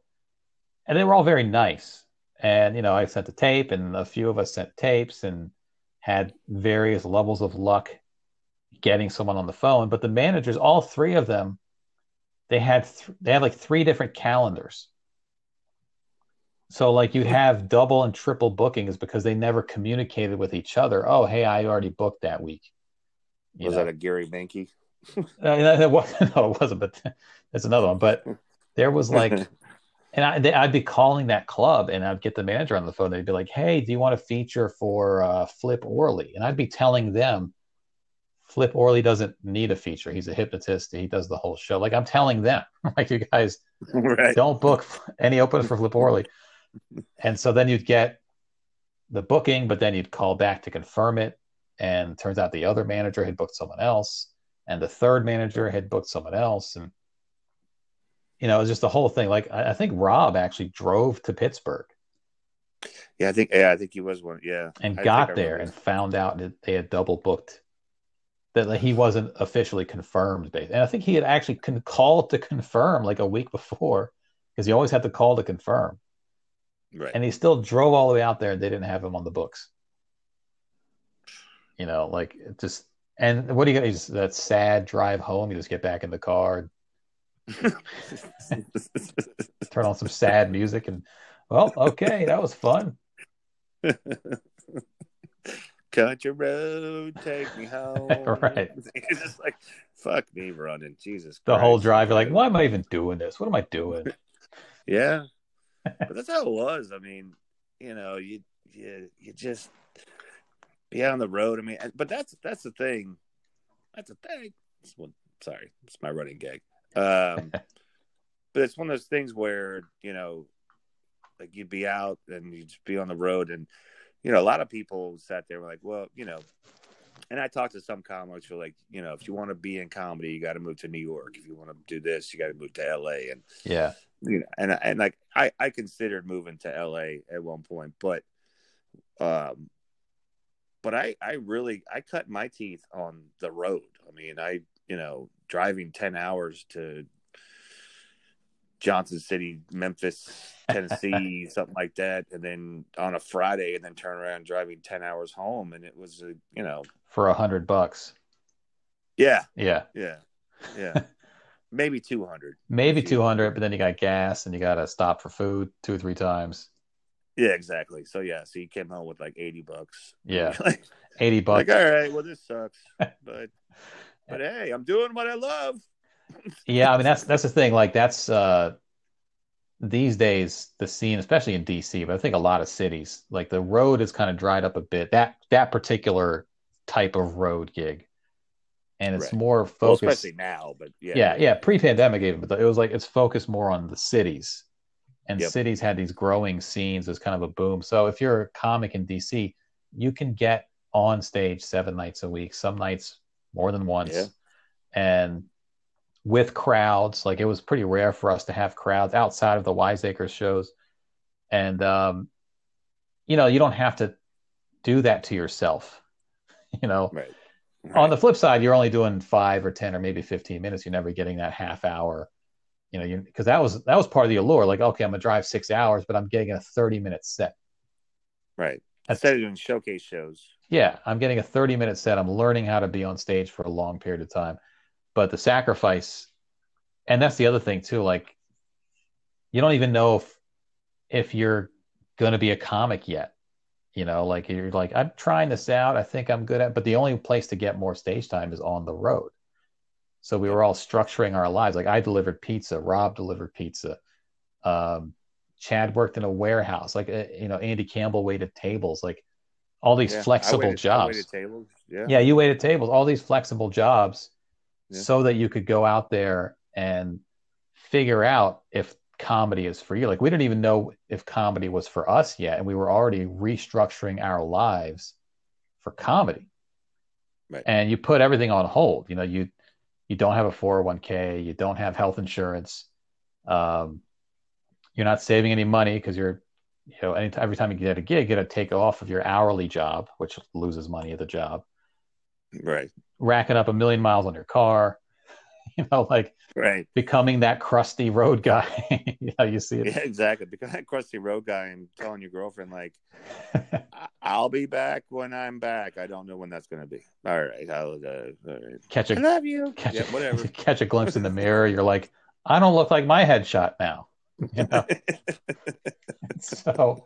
and they were all very nice. And you know, I sent a tape, and a few of us sent tapes, and had various levels of luck getting someone on the phone. But the managers, all three of them, they had th- they had like three different calendars. So like you'd have double and triple bookings because they never communicated with each other. Oh, hey, I already booked that week. You Was know? that a Gary Mankey? No, it wasn't, no, it wasn't, but that's another one. But there was like, and I, they, I'd be calling that club and I'd get the manager on the phone. They'd be like, hey, do you want a feature for uh, Flip Orley? And I'd be telling them, Flip Orley doesn't need a feature. He's a hypnotist. He does the whole show. Like I'm telling them, like you guys right. don't book any openers for Flip Orley. And so then you'd get the booking, but then you'd call back to confirm it. And turns out the other manager had booked someone else, and the third manager had booked someone else. And, you know, it was just the whole thing. Like, I, I think Rob actually drove to Pittsburgh Yeah, I think yeah, I think he was one. Yeah, and I got there and found out that they had double booked that he wasn't officially confirmed based and i think he had actually con- called to confirm like a week before because he always had to call to confirm right. and he still drove all the way out there and they didn't have him on the books you know like just and what do you got just that sad drive home you just get back in the car turn on some sad music and well okay that was fun Country road, take me home. Right. It's just like fuck me running, Jesus. the whole drive you're like why am i even doing this what am i doing Yeah, but that's how it was. I mean, you know, you you you just be out on the road. I mean, but that's that's the thing. That's the thing. It's one, sorry, it's my running gag. Um, but it's one of those things where you know, like you'd be out and you'd just be on the road, and you know, a lot of people sat there and were like, well, you know. And I talked to some comics who are like, you know, if you want to be in comedy, you got to move to New York. If you want to do this, you got to move to LA. And yeah you know, and and like I I considered moving to LA at one point, but um, but I I really I cut my teeth on the road. I mean, I you know driving ten hours to Johnson City, Memphis, Tennessee, something like that, and then on a Friday, and then turn around driving ten hours home, and it was a you know for a hundred bucks. Yeah. Yeah. Yeah. Yeah. Maybe two hundred. Maybe 200 but then you got gas and you got to stop for food two or three times yeah exactly. So yeah so you came home with like eighty bucks. Yeah. like, 80 bucks. like all right well this sucks but but hey i'm doing what i love. Yeah i mean that's that's the thing like that's uh these days the scene especially in dc but i think a lot of cities like the road has kind of dried up a bit. That that particular type of road gig. And it's Right. more well, focused especially now but yeah yeah. yeah pre-pandemic even but it was like it's focused more on the cities and Yep. cities had these growing scenes as kind of a boom so if you're a comic in dc you can get on stage seven nights a week some nights more than once Yeah. and with crowds like it was pretty rare for us to have crowds outside of the wiseacres shows and um you know you don't have to do that to yourself you know right, on the flip side, you're only doing five or ten or maybe fifteen minutes. You're never getting that half hour, you know, you because that was that was part of the allure. Like, okay, I'm gonna drive six hours, but I'm getting a 30 minute set. right That's- instead of doing showcase shows Yeah, I'm getting a 30 minute set. I'm learning how to be on stage for a long period of time. But the sacrifice, and that's the other thing too. Like, you don't even know if if you're gonna be a comic yet. You know, like you're like, I'm trying this out. I think I'm good at, but the only place to get more stage time is on the road. So we were all structuring our lives. Like I delivered pizza, Rob delivered pizza, um, Chad worked in a warehouse. Like uh, you know, Andy Campbell waited tables. Like all these Yeah, flexible waited- jobs. waited tables yeah Yeah, you waited tables, all these flexible jobs, Yeah. so that you could go out there and figure out if comedy is for you. Like we didn't even know if comedy was for us yet, and we were already restructuring our lives for comedy. Right. And you put everything on hold. You know, you you don't have a 401k, you don't have health insurance, um, you're not saving any money because you're you know, any, every time you get a gig, you got to take off of your hourly job, which loses money at the job. Right. Racking up a million miles on your car, you know, like right becoming that crusty road guy. you know, you see it. yeah exactly because that crusty road guy and telling your girlfriend like "I- i'll be back when i'm back i don't know when that's going to be all right i'll uh, all right. catch i a love you catch, yeah a, whatever catch a glimpse in the mirror. You're like, I don't look like my headshot now. You know? so,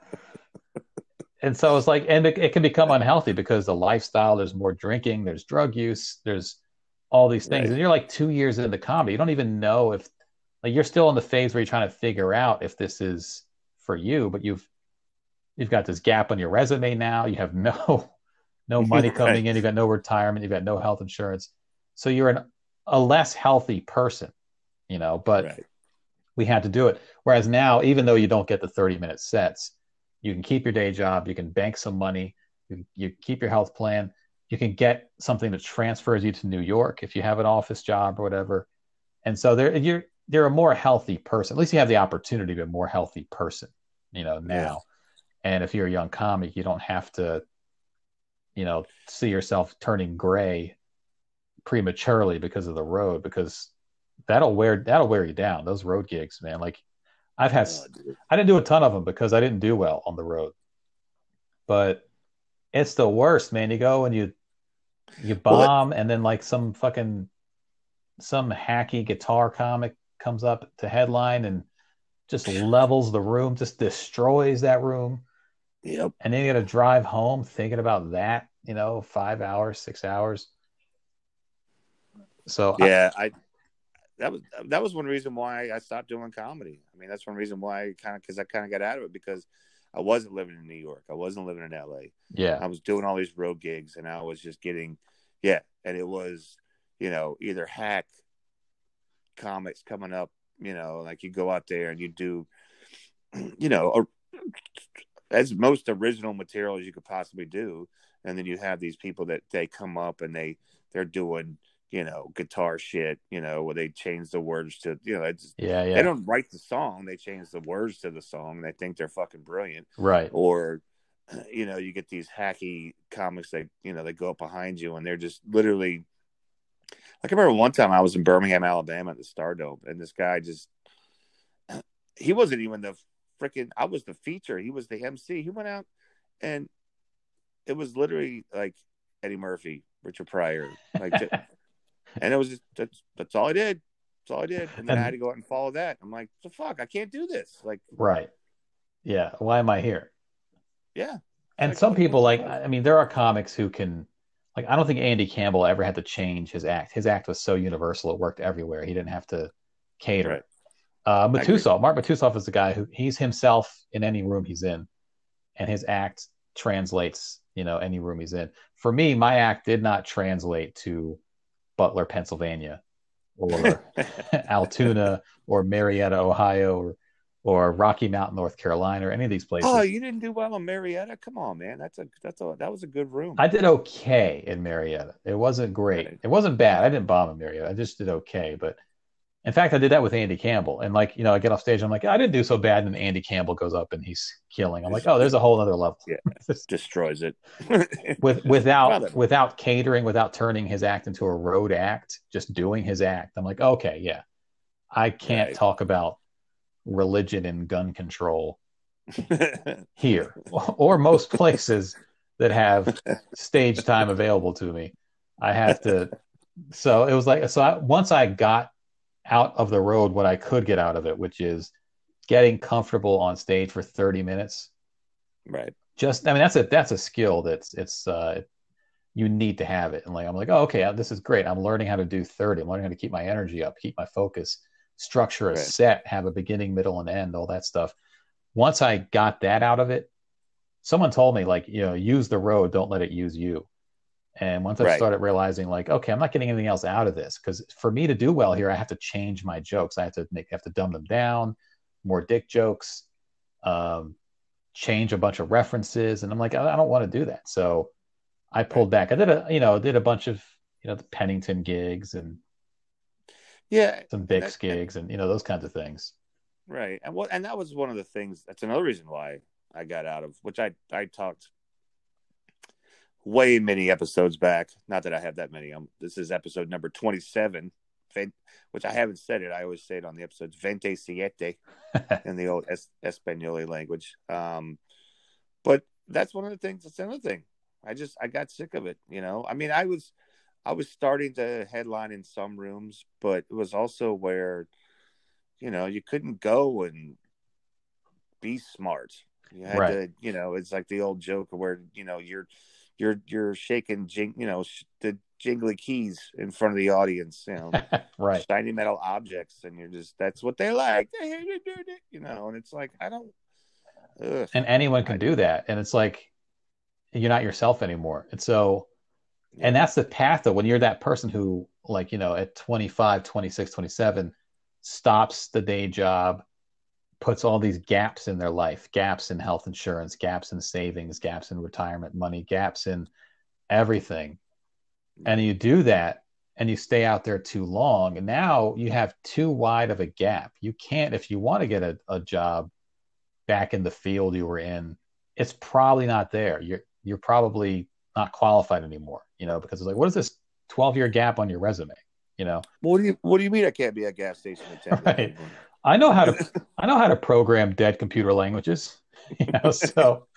and so it's like, and it, it can become unhealthy because the lifestyle. There's more drinking. There's drug use. There's all these things, Right. and you're like two years into the comedy. You don't even know if, like, you're still in the phase where you're trying to figure out if this is for you, but you've you've got this gap on your resume now. You have no no money coming Right. in. You've got no retirement. You've got no health insurance. So you're an, a less healthy person, you know. But right we had to do it. Whereas now, even though you don't get the 30 minute sets, You can keep your day job. You can bank some money. You, you keep your health plan. You can get something that transfers you to New York if you have an office job or whatever. And so there, you're you're a more healthy person. At least you have the opportunity to be a more healthy person, you know, now. Yeah. And if you're a young comic, you don't have to, you know, see yourself turning gray prematurely because of the road because that'll wear that'll wear you down. Those road gigs, man. Like I've had oh, I didn't do a ton of them because I didn't do well on the road. But it's the worst, man. You go and you you bomb well, and then like some fucking some hacky guitar comic comes up to headline and just levels the room, just destroys that room. Yep. And then you got to drive home thinking about that, you know, five hours, six hours. So yeah, I, I that was that was one reason why I stopped doing comedy. I mean, that's one reason why I kind of because I kind of got out of it because I wasn't living in New York, I wasn't living in L.A. Yeah, I was doing all these road gigs, and I was just getting yeah, and it was you know either hack comics coming up, you know, like you go out there and you do, you know, as most original material as you could possibly do, and then you have these people that they come up and they they're doing you know, guitar shit, you know, where they change the words to, you know, it's, yeah, yeah. They don't write the song; they change the words to the song. And they think they're fucking brilliant, right? Or, you know, you get these hacky comics that you know they go up behind you and they're just literally. Like I remember one time I was in Birmingham, Alabama, at the Stardome, and this guy just, he wasn't even the freaking. I was the feature. He was the MC. He went out, and it was literally like Eddie Murphy, Richard Pryor, like. and it was just that's that's all I did. That's all I did, and then and, I had to go out and follow that. I'm like, the fuck, I can't do this. Like, right? Yeah. Why am I here? Yeah. And some people like, I mean, there are comics who can, like, I don't think Andy Campbell ever had to change his act. His act was so universal; it worked everywhere. He didn't have to cater. Right. Uh, Matusoff, Mark Matusoff is the guy who he's himself in any room he's in, and his act translates, you know, any room he's in. For me, my act did not translate to Butler, Pennsylvania, or Altoona, or Marietta, Ohio, or, or Rocky Mount, North Carolina, or any of these places. Oh, you didn't do well in Marietta. Come on, man. That's a that's a that was a good room. I did okay in Marietta. It wasn't great. It wasn't bad. I didn't bomb in Marietta. I just did okay, but in fact, I did that with Andy Campbell. And like, you know, I get off stage, I'm like, I didn't do so bad. And Andy Campbell goes up and he's killing. I'm like, oh, there's a whole other level. Yeah, destroys it. with without without catering, without turning his act into a road act, just doing his act. I'm like, okay, yeah. I can't right. talk about religion and gun control here or most places that have stage time available to me. I have to so it was like so I, once I got out of the road what I could get out of it, which is getting comfortable on stage for 30 minutes. Right. Just, I mean, that's a, that's a skill that's, it's, uh, you need to have it. And like, I'm like, oh, okay, this is great. I'm learning how to do 30. I'm learning how to keep my energy up, keep my focus, structure a right. set, have a beginning, middle, and end, all that stuff. Once I got that out of it, someone told me, like, you know, use the road, don't let it use you. And once I right. started realizing, like, okay, I'm not getting anything else out of this because for me to do well here, I have to change my jokes. I have to make, have to dumb them down, more dick jokes, um, change a bunch of references, and I'm like, I, I don't want to do that. So I pulled back. I did a, you know, did a bunch of, you know, the Pennington gigs and yeah, some Bix gigs and you know those kinds of things. Right, and what, and that was one of the things. That's another reason why I got out of which I I talked way many episodes back. Not that I have that many. Um, this is episode number 27, which I haven't said it. I always say it on the episodes, Vente Siete in the old es- Espanol language. Um, but that's one of the things. That's another thing. I just, I got sick of it. You know, I mean, I was, I was starting to headline in some rooms, but it was also where, you know, you couldn't go and be smart. You had right. to, you know, it's like the old joke where, you know, you're, you're you're shaking jing, you know the jingly keys in front of the audience you know right shiny metal objects and you're just that's what they like you know and it's like i don't ugh. and anyone can do that and it's like you're not yourself anymore and so yeah. and that's the path though when you're that person who like you know at 25 26 27 stops the day job puts all these gaps in their life gaps in health insurance gaps in savings gaps in retirement money gaps in everything. And you do that and you stay out there too long. And now you have too wide of a gap. You can't if you want to get a, a job back in the field you were in it's probably not there. You're you're probably not qualified anymore you know because it's like what is this 12 year gap on your resume? You know? What do you what do you mean i can't be a gas station attendant right. I know how to i know how to program dead computer languages you know so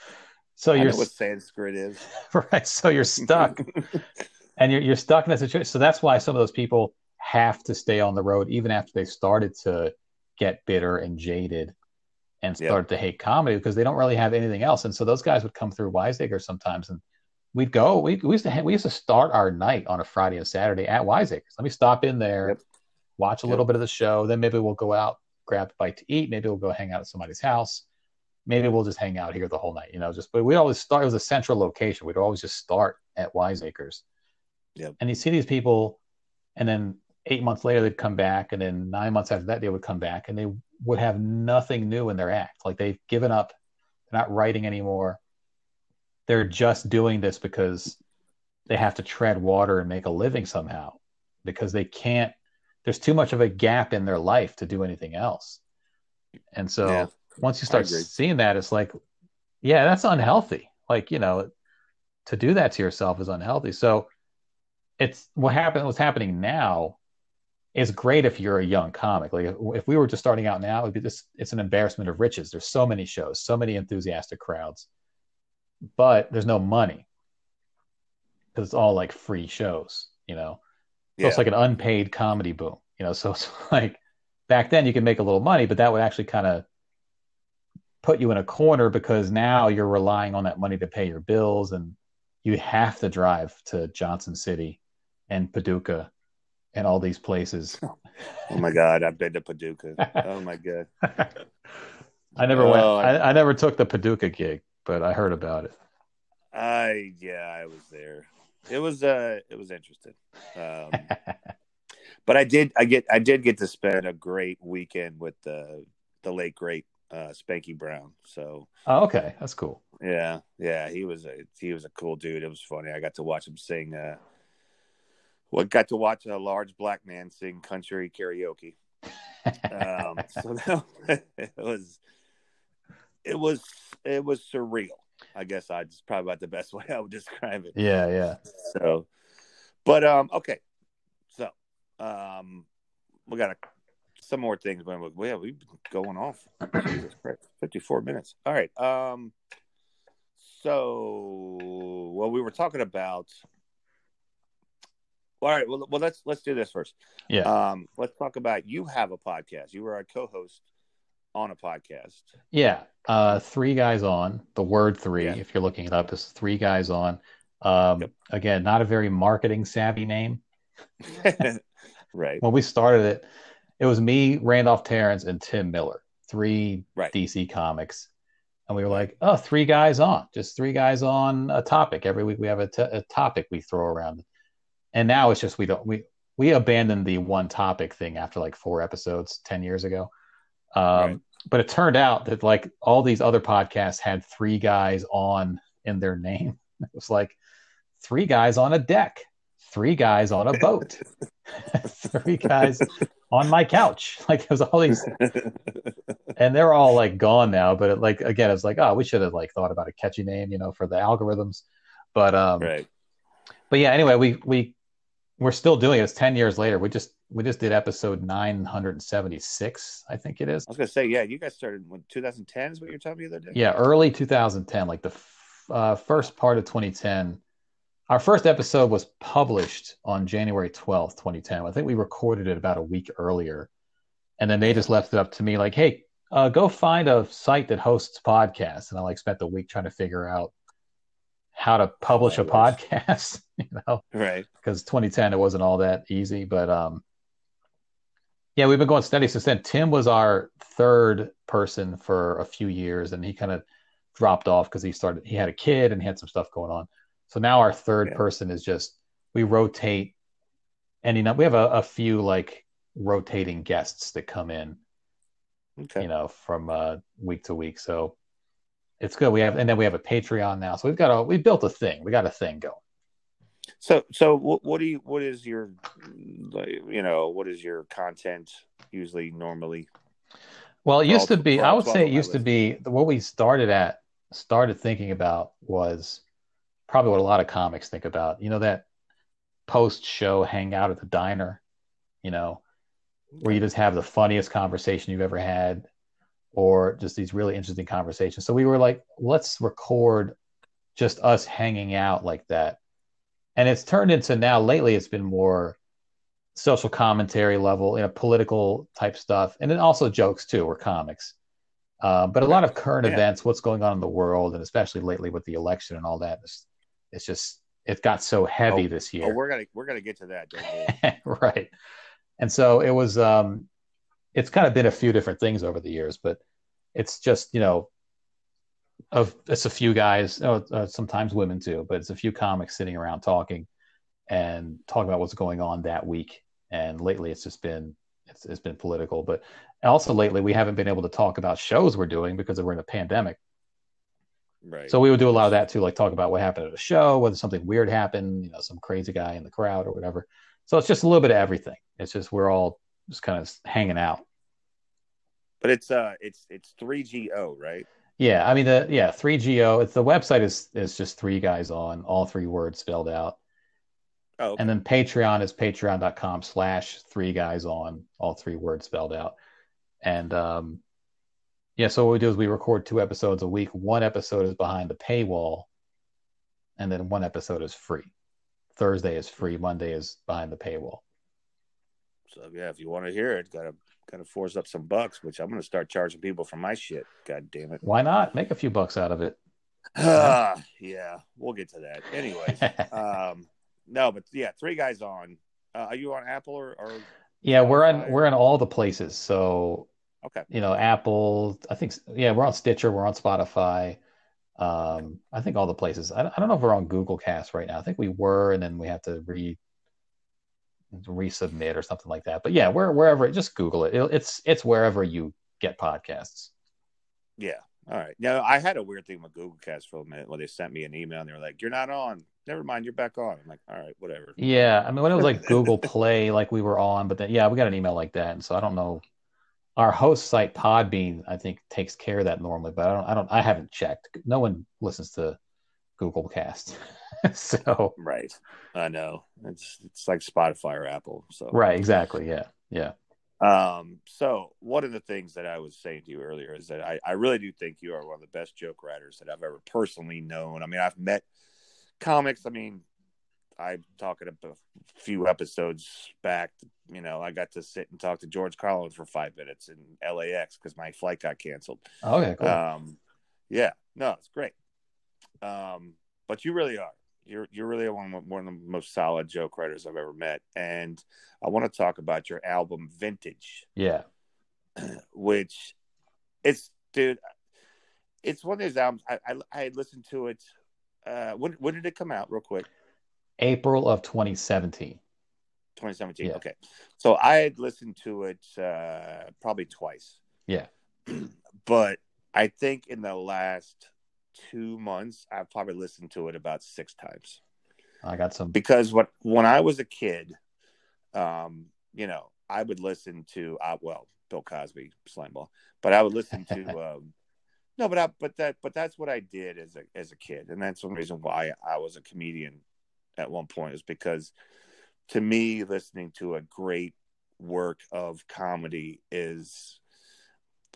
so you're what sanskrit is right so you're stuck and you're, you're stuck in that situation so that's why some of those people have to stay on the road even after they started to get bitter and jaded and Yeah. started to hate comedy because they don't really have anything else and so those guys would come through wiseacre sometimes and we'd go we, we used to ha- we used to start our night on a friday and saturday at wiseacres let me stop in there Yep. watch a Yep. little bit of the show then maybe we'll go out grab a bite to eat. Maybe we'll go hang out at somebody's house. Maybe we'll just hang out here the whole night you know just but we always start it was a central location. We'd always just start at wiseacres. Yep. and you see these people and then eight months later they'd come back and then nine months after that they would come back and they would have nothing new in their act. Like they've given up. They're not writing anymore. They're just doing this because they have to tread water and make a living somehow because they can't there's too much of a gap in their life to do anything else. And so Yeah. once you start seeing that it's like yeah that's unhealthy. Like you know to do that to yourself is unhealthy. So it's what happened what's happening now is great if you're a young comic. Like if, we were just starting out now it'd be this it's an embarrassment of riches. There's so many shows so many enthusiastic crowds but there's no money because it's all like free shows you know so yeah. it's like an unpaid comedy boom you know so it's like back then you could make a little money but that would actually kind of put you in a corner because now you're relying on that money to pay your bills and you have to drive to johnson city and paducah and all these places. Oh my god i've been to paducah. Oh my god. I never went. Oh, I- I, I never took the paducah gig but i heard about it. I yeah i was there it was uh it was interesting um but I did I get I did get to spend a great weekend with the the late great uh Spanky Brown. So oh, okay that's cool yeah, yeah, he was a he was a cool dude. It was funny. I got to watch him sing uh well got to watch a large black man sing country karaoke. Um so that, it was it was it was surreal. I guess I just probably about the best way I would describe it. yeah yeah So, but um, okay. So, um, we got a, some more things. But we yeah, we've been going off. Jesus Christ, fifty-four minutes. All right. Um. So, well, we were talking about. All right. Well, well, let's let's do this first. yeah Um, let's talk about you have a podcast. You were a co-host on a podcast. Yeah, uh, three guys on. The word three, Yeah. if you're looking it up, is three guys on. Um, Yep. Again, not a very marketing savvy name. right. When we started it, it was me, Randolph Terrence, and Tim Miller, three Right. DC comics. And we were like, oh, three guys on, just three guys on a topic. Every week we have a, t- a topic we throw around. And now it's just we don't we we abandoned the one topic thing after like four episodes ten years ago. Um, Right. But it turned out that like all these other podcasts had three guys on in their name. It was like three guys on a deck, three guys on a boat, three guys on my couch. Like was all these, and they're all like gone now. But it, like again, it's like oh, we should have like thought about a catchy name, you know, for the algorithms. But um, right. but yeah, anyway, we we we're still doing it. It's ten years later. We just we just did episode nine hundred and seventy six, I think it is. I was gonna say, yeah, you guys started when 2010 is what you were telling me the other day. Yeah, early 2010, like the f- uh, first part of 2010. Our first episode was published on January 12th, 2010. I think we recorded it about a week earlier. And then they just left it up to me like, hey, uh, go find a site that hosts podcasts. And I like spent the week trying to figure out how to publish a podcast, you know, Right. because 2010 it wasn't all that easy. But um, yeah, we've been going steady since then. Tim was our third person for a few years, and he kind of dropped off because he started he had a kid and he had some stuff going on. So now our third Yeah. person is just we rotate, and you know we have a, a few like rotating guests that come in. Okay. you know, from uh, week to week. So it's good. We have, and then we have a Patreon now. So we've got a, we built a thing. We got a thing going. So, so what, what do you? What is your, like, you know, what is your content usually normally? Well, it used to be, I would say it used to be what we started at, started thinking about was probably what a lot of comics think about. You know, that post show hangout at the diner, you know, where you just have the funniest conversation you've ever had or just these really interesting conversations. So we were like, let's record just us hanging out like that. And it's turned into now lately it's been more social commentary level, you know, political type stuff, and then also jokes too, or comics. Uh, but a lot of current Yeah. events, what's going on in the world, and especially lately with the election and all that, it's, it's just it got so heavy this Oh, year. we're gonna we're gonna get to that. Right. And so it was um it's kind of been a few different things over the years, but it's just, you know, of it's a few guys, oh, uh, sometimes women too, but it's a few comics sitting around talking and talking about what's going on that week. And lately it's just been it's, it's been political, but also lately we haven't been able to talk about shows we're doing because we're in a pandemic. right. So we would do a lot of that too, like talk about what happened at a show, whether something weird happened, you know, some crazy guy in the crowd or whatever. So it's just a little bit of everything. It's just we're all just kind of hanging out. but it's uh it's it's three G O right? Yeah, I mean the yeah three GO. It's the website is is just three guys on all three words spelled out, Oh, okay. and then Patreon is patreon.com slash three guys on all three words spelled out, and um, yeah. So what we do is we record two episodes a week. One episode is behind the paywall, and then one episode is free. Thursday is free. Monday is behind the paywall. So yeah, if you want to hear it, gotta gotta force up some bucks, which I'm gonna start charging people for my shit. God damn it. Why not make a few bucks out of it? Ah, yeah, we'll get to that. Anyways, um, no, but yeah, three guys on. Uh, are you on Apple or, or Yeah, we're on we're in all the places. So okay? you know, Apple. I think yeah, we're on Stitcher, we're on Spotify. Um, I think all the places. I, I don't know if we're on Google Cast right now. I think we were, and then we have to re resubmit or something like that. But yeah, we're wherever. Just Google it. It- It's it's wherever you get podcasts. Yeah. All right. Now I had a weird thing with Google Cast for a minute when they sent me an email and they were like, "You're not on. Never mind, you're back on." I'm like, "All right, whatever." Yeah, I mean when it was like Google Play, like we were on, but then yeah, we got an email like that, and so I don't know. Our host site Podbean, I think, takes care of that normally, but I don't. I don't. I haven't checked. No one listens to Google Cast, so Right. I know. It's it's like Spotify or Apple. So right, exactly. Yeah, yeah, Um, so one of the things that I was saying to you earlier is that I, I really do think you are one of the best joke writers that I've ever personally known. I mean, I've met comics. I mean, I'm talking a few episodes back. You know, I got to sit and talk to George Carlin for five minutes in LAX because my flight got canceled. okay, cool. Um, yeah, no, it's great. Um, but you really are. You're you're really one of, one of the most solid joke writers I've ever met, and I want to talk about your album Vintage, yeah, which it's dude, it's one of those albums. I I, I listened to it. Uh, when when did it come out? Real quick, April of 2017. 2017. Yeah. Okay, so I had listened to it uh, probably twice. Yeah. but I think in the last two months, I've probably listened to it about six times. I got some. because what when I was a kid, um, you know, I would listen to uh, well, Bill Cosby, Slimeball, but I would listen to um, no, but I, but that but that's what I did as a as a kid, and that's one reason why I was a comedian at one point is because to me, listening to a great work of comedy is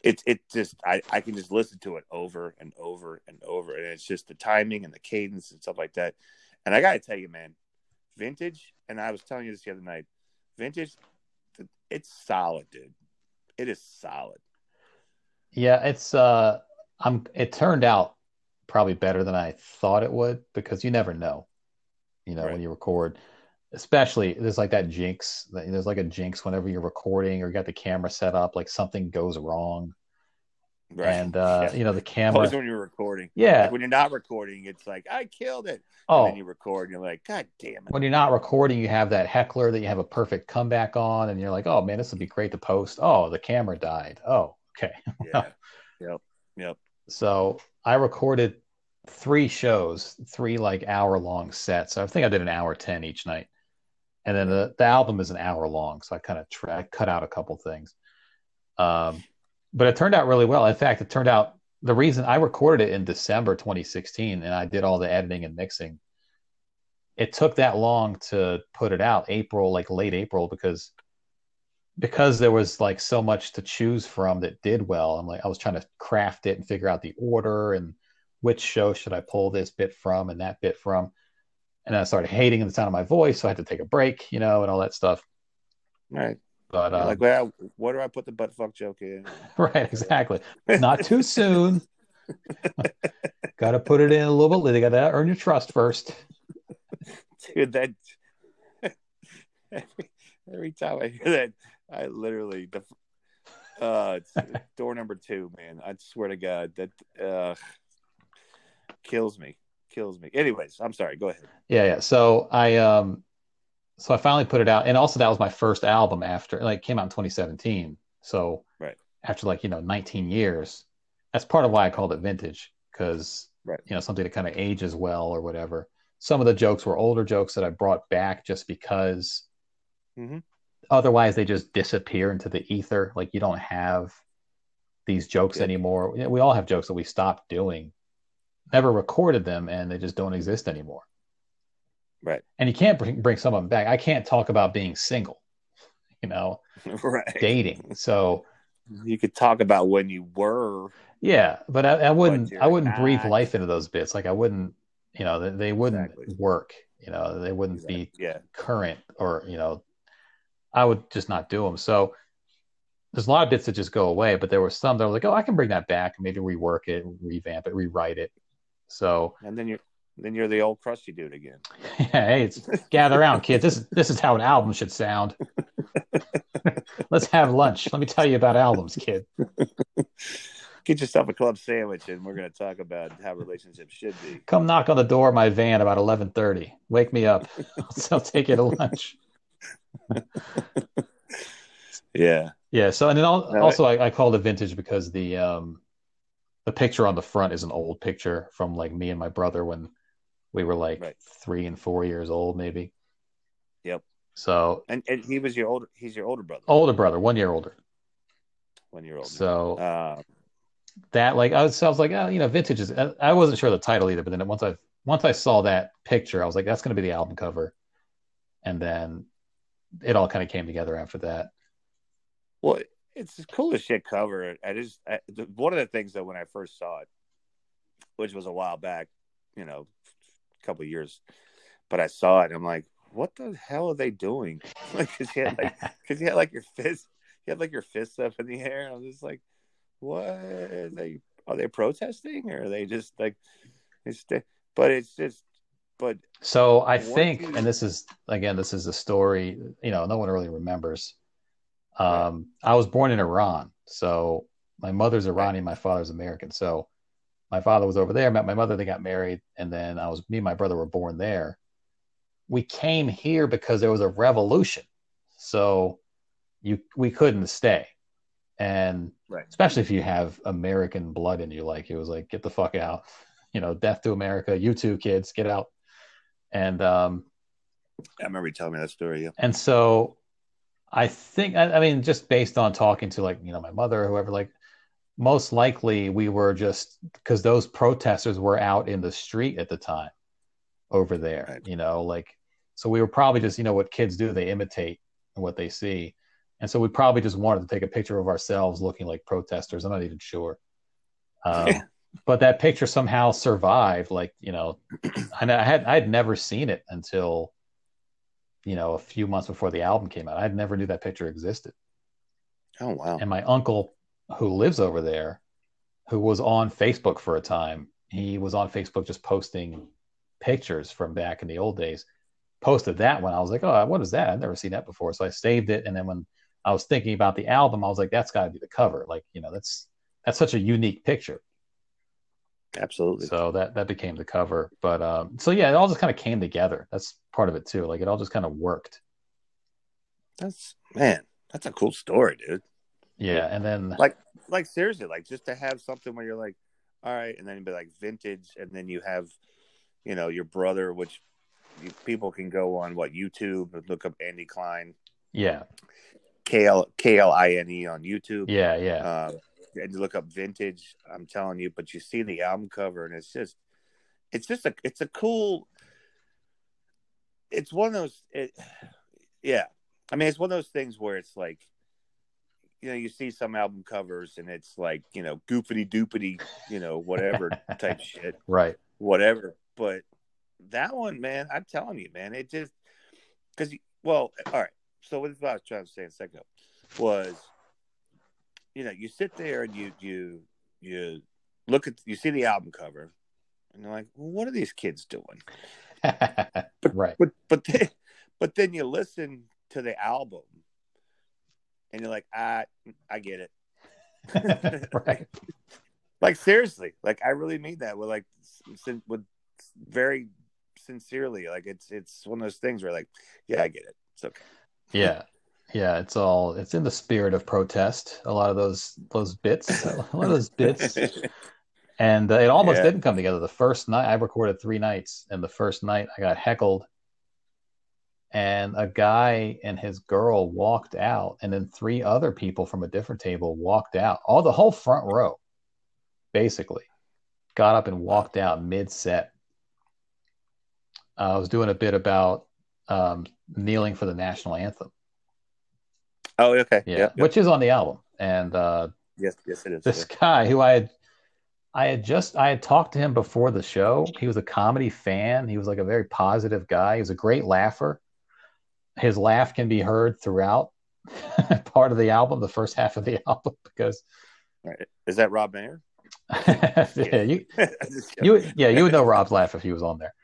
it it just I, I can just listen to it over and over and over and it's just the timing and the cadence and stuff like that and i gotta tell you man vintage and i was telling you this the other night vintage it's solid dude it is solid Yeah, it's uh, I'm. It turned out probably better than I thought it would because you never know, you know, Right. when you record. Especially there's like that jinx. There's like a jinx whenever you're recording or you got the camera set up, like something goes wrong, right and uh, Yeah. you know the camera. Always when you're recording Yeah. like when you're not recording it's like i killed it and Oh, then you record and you're like god damn it when you're not recording, you have that heckler that you have a perfect comeback on, and you're like, oh man, this would be great to post. Oh, the camera died. Oh, Okay. Yeah. yep. Yep. So I recorded three shows, three like hour long sets. I think I did an hour 10 each night. And then the, the album is an hour long. So I kind of tra- cut out a couple things. Um, but it turned out really well. In fact, it turned out the reason I recorded it in December 2016 and I did all the editing and mixing. It took that long to put it out, April, like late April, because because there was like so much to choose from that did well. I'm like I was trying to craft it and figure out the order and which show should I pull this bit from and that bit from. And I started hating the sound of my voice, so I had to take a break, you know, and all that stuff. Right. But um, like, where, where do I put the butt fuck joke in? right, exactly. Not too soon. got to put it in a little bit. They got to earn your trust first. Dude, that every, every time I hear that, I literally the uh door number two, man. I swear to God that uh kills me, kills me. Anyways, I'm sorry. Go ahead. Yeah, yeah. So I um, so I finally put it out, and also that was my first album after like came out in 2017. So right after like you know 19 years, that's part of why I called it vintage because right you know something that kind of ages well or whatever. Some of the jokes were older jokes that I brought back just because. Mm-hmm. Otherwise, they just disappear into the ether. Like you don't have these jokes Good. anymore. We all have jokes that we stopped doing never recorded them and they just don't exist anymore. Right. And you can't bring, bring some of them back. I can't talk about being single, you know, right. dating. So you could talk about when you were. Yeah, but I, I wouldn't. I wouldn't breathe life into those bits. Like I wouldn't. You know, they, they wouldn't Exactly. work. You know, they wouldn't be Yeah. current or you know, I would just not do them. So there's a lot of bits that just go away, but there were some that were like, oh, I can bring that back and maybe rework it, revamp it, rewrite it. So And then you're then you're the old crusty dude again. yeah, hey, it's gather around, kids. This is this is how an album should sound. Let's have lunch. Let me tell you about albums, kid. Get yourself a club sandwich, and we're going to talk about how relationships should be. Come knock on the door of my van about eleven thirty. Wake me up. I'll take you to lunch. Yeah. Yeah. So and then also I, I called it vintage because the um the picture on the front is an old picture from like me and my brother when we were like Right. three and four years old, maybe. Yep. So And and he was your older. He's your older brother. older brother, one year older. When you're older. So Uh, that like I was, I was like, oh, you know, vintage is. I I wasn't sure of the title either, but then once I once I saw that picture, I was like, that's going to be the album cover, and then it all kind of came together after that. well, it's the coolest shit cover. I just I, the, one of the things that when I first saw it, which was a while back, you know, a couple of years, but I saw it. I'm like, what the hell are they doing? Like, cause you had like, cause you had like your fist, you had like your fists up in the air. And I was just like, what? Are they are they protesting or are they just like, it's? But it's just, but So I think, you- and this is again, this is a story. You know, no one really remembers. Um, I was born in Iran, so my mother's Iranian, my father's American. So my father was over there, met my mother, they got married, and then I was me and my brother were born there. We came here because there was a revolution, so you we couldn't stay, and Right. especially if you have American blood in you, like it was like get the fuck out, you know, death to America. You two kids, get out. And um, I remember you telling me that story. Yeah. and so I think, I, I mean, just based on talking to like, you know, my mother or whoever, like, most likely we were just because those protesters were out in the street at the time over there, Right. you know, like, so we were probably just, you know, what kids do, they imitate what they see. And so we probably just wanted to take a picture of ourselves looking like protesters. I'm not even sure. Um. But that picture somehow survived. Like, you know, I had, I had never seen it until, you know, a few months before the album came out. I never knew that picture existed. Oh wow. And my uncle, who lives over there, who was on Facebook for a time, he was on Facebook just posting pictures from back in the old days. Posted that one. I was like, oh, what is that? I've never seen that before. So I saved it. And then when I was thinking about the album, I was like, that's got to be the cover. Like, you know, that's that's such a unique picture. Absolutely. So that that became the cover. But um, so yeah, it all just kind of came together. That's part of it too. Like it all just kind of worked. That's man. That's a cool story, dude. Yeah, and then Like- like seriously, like just to have something where you're like, all right, and then be like vintage, and then you have, you know, your brother, which you, people can go on what YouTube and look up Andy Kline, Yeah, K L K L I N E on YouTube. yeah, yeah. Uh, and you look up vintage. I'm telling you, but you see the album cover, and it's just, it's just a, it's a cool. It's one of those, it, yeah. I mean, it's one of those things where it's like, you know, you see some album covers, and it's like, you know, goofity doopity, you know, whatever type shit, right. whatever. But that one, man, I'm telling you, man, it just because, well, all right. So what I was trying to say a second ago was you know, you sit there and you you you look at you see the album cover, and you're like, well, what are these kids doing? but, right. But but then, but then you listen to the album, and you're like, I I get it. right. Like seriously, like I really mean that with like with very sincerely. Like it's it's one of those things where like, yeah, I get it. It's okay. Yeah. Yeah, it's all it's in the spirit of protest. A lot of those those bits, a lot of those bits, and uh, it almost Yeah. didn't come together. The first night I recorded three nights, and the first night I got heckled, and a guy and his girl walked out, and then three other people from a different table walked out. All the whole front row, basically, got up and walked out mid set. I was doing a bit about um, kneeling for the national anthem. Oh, okay. Yeah, yep. which is on the album. And uh, yes, yes, it is. this guy who I had, I had just I had talked to him before the show. He was a comedy fan. He was like a very positive guy. He was a great laugher. His laugh can be heard throughout part of the album, the first half of the album, because Right. Is that Rob Mayer? yeah, you you yeah you would know Rob's laugh if he was on there.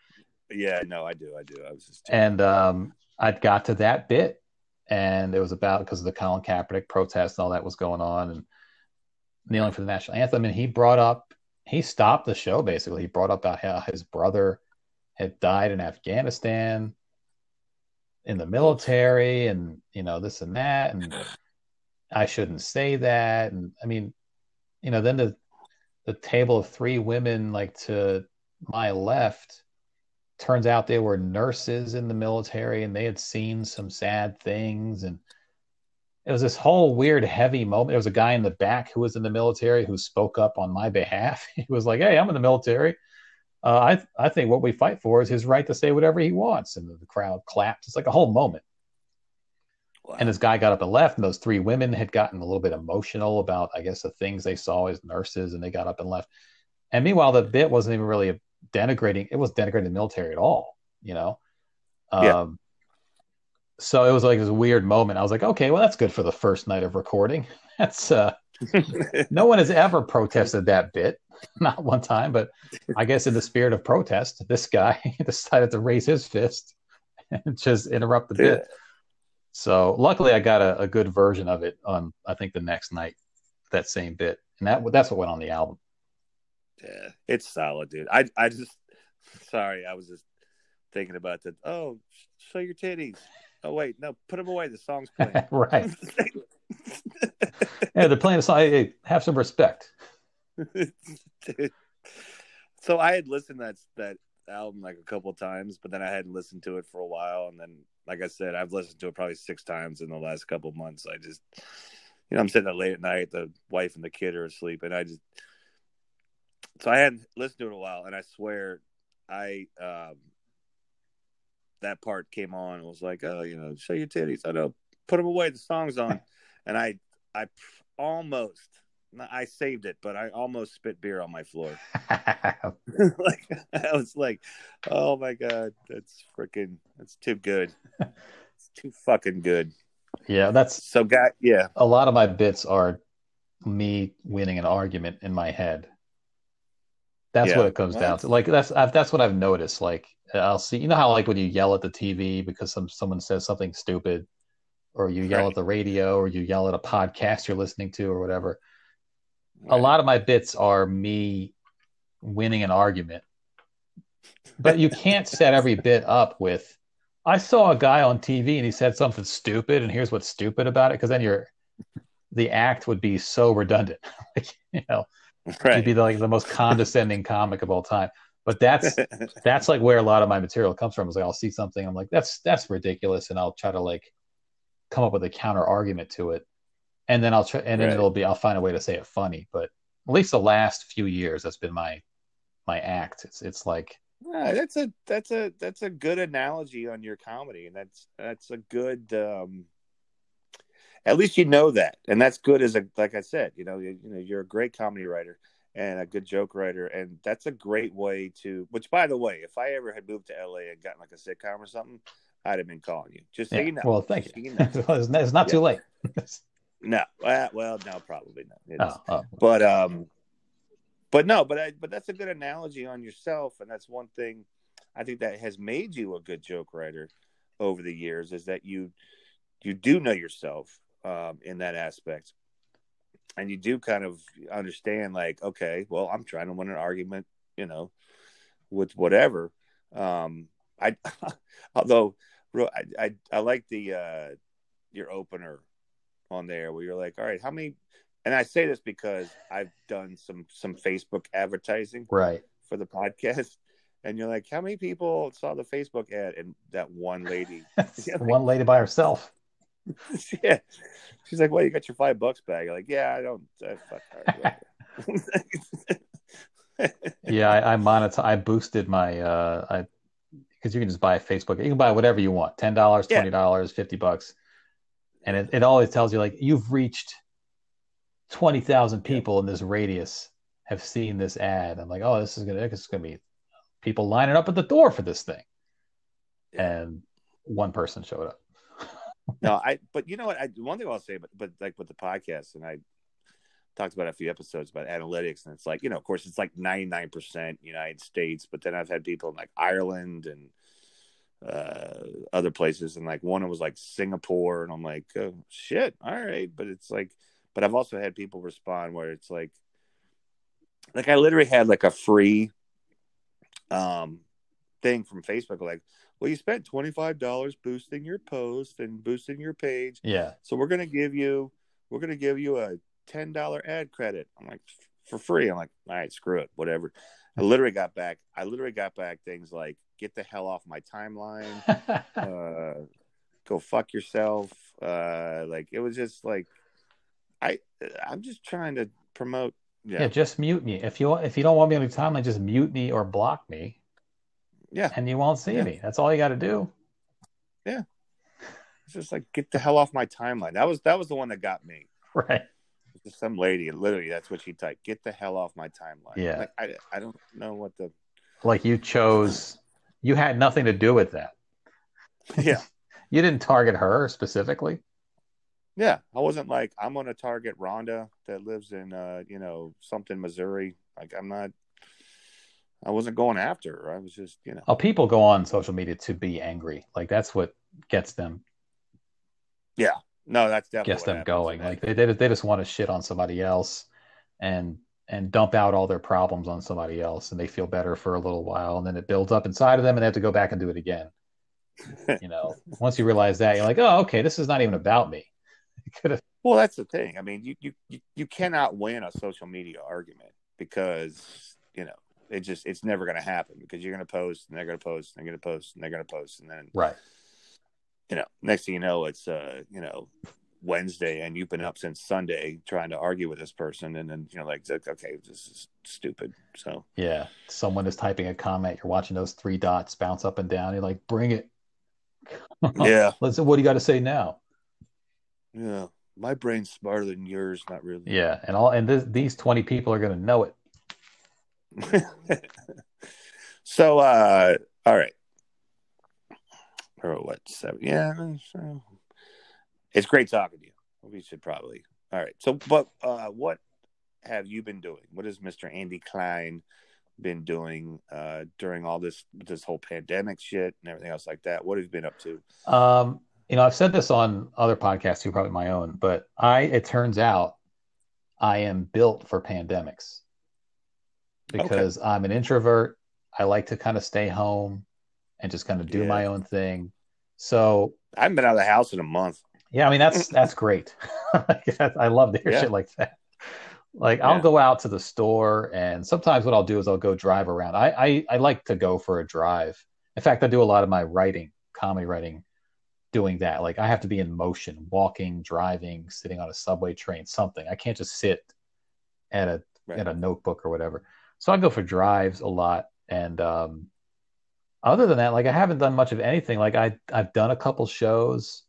yeah, no, I do, I do. I was just And um, I got to that bit, and it was about because of the Colin Kaepernick protest and all that was going on, and kneeling for the national anthem. And he brought up, he stopped the show basically. He brought up about how his brother had died in Afghanistan in the military, and you know this and that, and I shouldn't say that. And I mean, you know, then the the table of three women like to my left turns out they were nurses in the military and they had seen some sad things. And it was this whole weird heavy moment. There was a guy in the back who was in the military who spoke up on my behalf. He was like hey i'm in the military. Uh, I, I think what we fight for is his right to say whatever he wants. And the crowd clapped. It's like a whole moment. Wow. and this guy got up and left. And those three women had gotten a little bit emotional about i guess the things they saw as nurses and they got up and left. And meanwhile the bit wasn't even really denigrating it was denigrating the military at all you know? Yeah. um so it was like this weird moment. I was like okay well that's good for the first night of recording. That's uh no one has ever protested that bit not one time but i guess in the spirit of protest this guy decided to raise his fist and just interrupt the bit. So luckily, I got a, a good version of it on I think the next night, that same bit, and that that's what went on the album. Yeah, it's solid, dude. I I just sorry, I was just thinking about that. Oh, show your titties. Oh wait, no, put them away. The song's playing. right? Yeah, they're playing a song. Hey, have some respect. So I had listened to that that album like a couple times, but then I hadn't listened to it for a while, and then like I said, I've listened to it probably six times in the last couple months. I just, you know, I'm sitting there late at night, the wife and the kid are asleep, and I just, so I hadn't listened to it in a while, and I swear, I um, that part came on and was like, oh, you know, show your titties. I know, put them away. The song's on, and I, I almost, I saved it, but I almost spit beer on my floor. like I was like, oh my god, that's freaking, that's too good. It's too fucking good. yeah, that's So, guy, yeah, a lot of my bits are me winning an argument in my head. That's Yeah. what it comes down to. Like that's I've, that's what I've noticed. Like I'll see, you know how like when you yell at the TV because some someone says something stupid, or you yell Right. at the radio, or you yell at a podcast you're listening to, or whatever. a lot of my bits are me winning an argument but you can't set every bit up with i saw a guy on tv and he said something stupid and here's what's stupid about it because then you're the act would be so redundant. like, you know, right. be like the most condescending comic of all time. But that's that's like where a lot of my material comes from. Is like I'll see something, I'm like, that's that's ridiculous, and I'll try to like come up with a counter argument to it, and then I'll try, and then Right. it'll be I'll find a way to say it funny. But at least the last few years, that's been my my act. It's it's like Yeah, that's a that's a that's a good analogy on your comedy, and that's that's a good. um At least you know that, and that's good. As a like I said, you know, you, you know, you're a great comedy writer and a good joke writer, and that's a great way to. Which, by the way, if I ever had moved to LA and gotten like a sitcom or something, I'd have been calling you. Just so yeah. you know. Well, thank Just so you. know. it's, not, it's not too late. No, well, well, no, probably not. Oh, oh, but um but no but I, but that's a good analogy on yourself and that's one thing i think that has made you a good joke writer over the years is that you you do know yourself um in that aspect and you do kind of understand like okay well i'm trying to win an argument you know with whatever um i although i i, I like the uh your opener on there where you're like all right how many and I say this because I've done some some Facebook advertising right. for the podcast, and you're like, how many people saw the Facebook ad? And that one lady, One lady by herself. yeah, she's like, well, you got your five bucks back. You're like, yeah, I don't. Fuck her. yeah, I, I monetize. I boosted my uh, I because you can just buy Facebook. You can buy whatever you want: ten dollars, twenty dollars, fifty bucks, and it, it always tells you like you've reached twenty thousand people in this radius have seen this ad. I'm like, oh, this is gonna this is gonna be people lining up at the door for this thing, and one person showed up. No, I. But you know what? I one thing I'll say, but but like with the podcast, and I talked about a few episodes about analytics, and it's like you know, of course, it's like ninety nine percent United States, but then I've had people in like Ireland and uh other places, and like one was like Singapore, and I'm like, oh, shit, all right, but it's like, but I've also had people respond where it's like, like I literally had like a free um thing from Facebook, like. Well, you spent twenty five dollars boosting your post and boosting your page, Yeah, so we're gonna give you we're gonna give you a ten dollar ad credit. I'm like for free. I'm like, all right, screw it, whatever. I literally got back. I literally got back things like get the hell off my timeline. uh, go fuck yourself. Uh, like it was just like I I'm just trying to promote. yeah. Yeah, Just mute me if you if you don't want me on your timeline. Just mute me or block me, yeah. and you won't see Yeah. me. That's all you got to do. Yeah. It's just like get the hell off my timeline. That was that was the one that got me. Right. Just some lady, literally, that's what she typed. Get the hell off my timeline. Yeah. Like, I I don't know what the like you chose you had nothing to do with that yeah. you didn't target her specifically Yeah, I wasn't like I'm going to target Rhonda that lives in uh, you know, something Missouri. Like I'm not I wasn't going after her. I was just, you know. oh people go on social media to be angry like that's what gets them Yeah. No, that's definitely gets them happens. going like they, they, they just want to shit on somebody else and and dump out all their problems on somebody else and they feel better for a little while and then it builds up inside of them and they have to go back and do it again you know once you realize that you're like oh okay this is not even about me It could have Well, that's the thing. I mean, you you you cannot win a social media argument because, you know, it just it's never going to happen because you're going to post and they're going to post and they're going to post and they're going to post and then, right you know, next thing you know, it's uh, you know, Wednesday and you've been up since Sunday trying to argue with this person and then, you know, like okay, this is stupid. So, Yeah. Someone is typing a comment. You're watching those three dots bounce up and down. You're like, bring it. yeah. Let's. What do you got to say now? Yeah, my brain's smarter than yours. Not really. Yeah, and all and this, these 20 people are going to know it. so, uh, all right. Or what? Seven? Yeah. It's great talking to you. We should probably. All right. So, but uh, what have you been doing? What has Mr. Andy Kline been doing uh, during all this this whole pandemic shit and everything else like that? What have you been up to? Um, you know, I've said this on other podcasts too, probably my own, but I it turns out I am built for pandemics because I'm an introvert. I like to kind of stay home and just kind of do Yeah. my own thing. So I haven't been out of the house in a month. Yeah, I mean that's that's great. I love to hear Yeah. shit like that. Like I'll go out to the store, and sometimes what I'll do is I'll go drive around. I, I I like to go for a drive. In fact, I do a lot of my writing, comedy writing, doing that. Like I have to be in motion, walking, driving, sitting on a subway train, something. I can't just sit at a Right. at a notebook or whatever. So I go for drives a lot, and um, other than that, like I haven't done much of anything. Like I I've done a couple shows,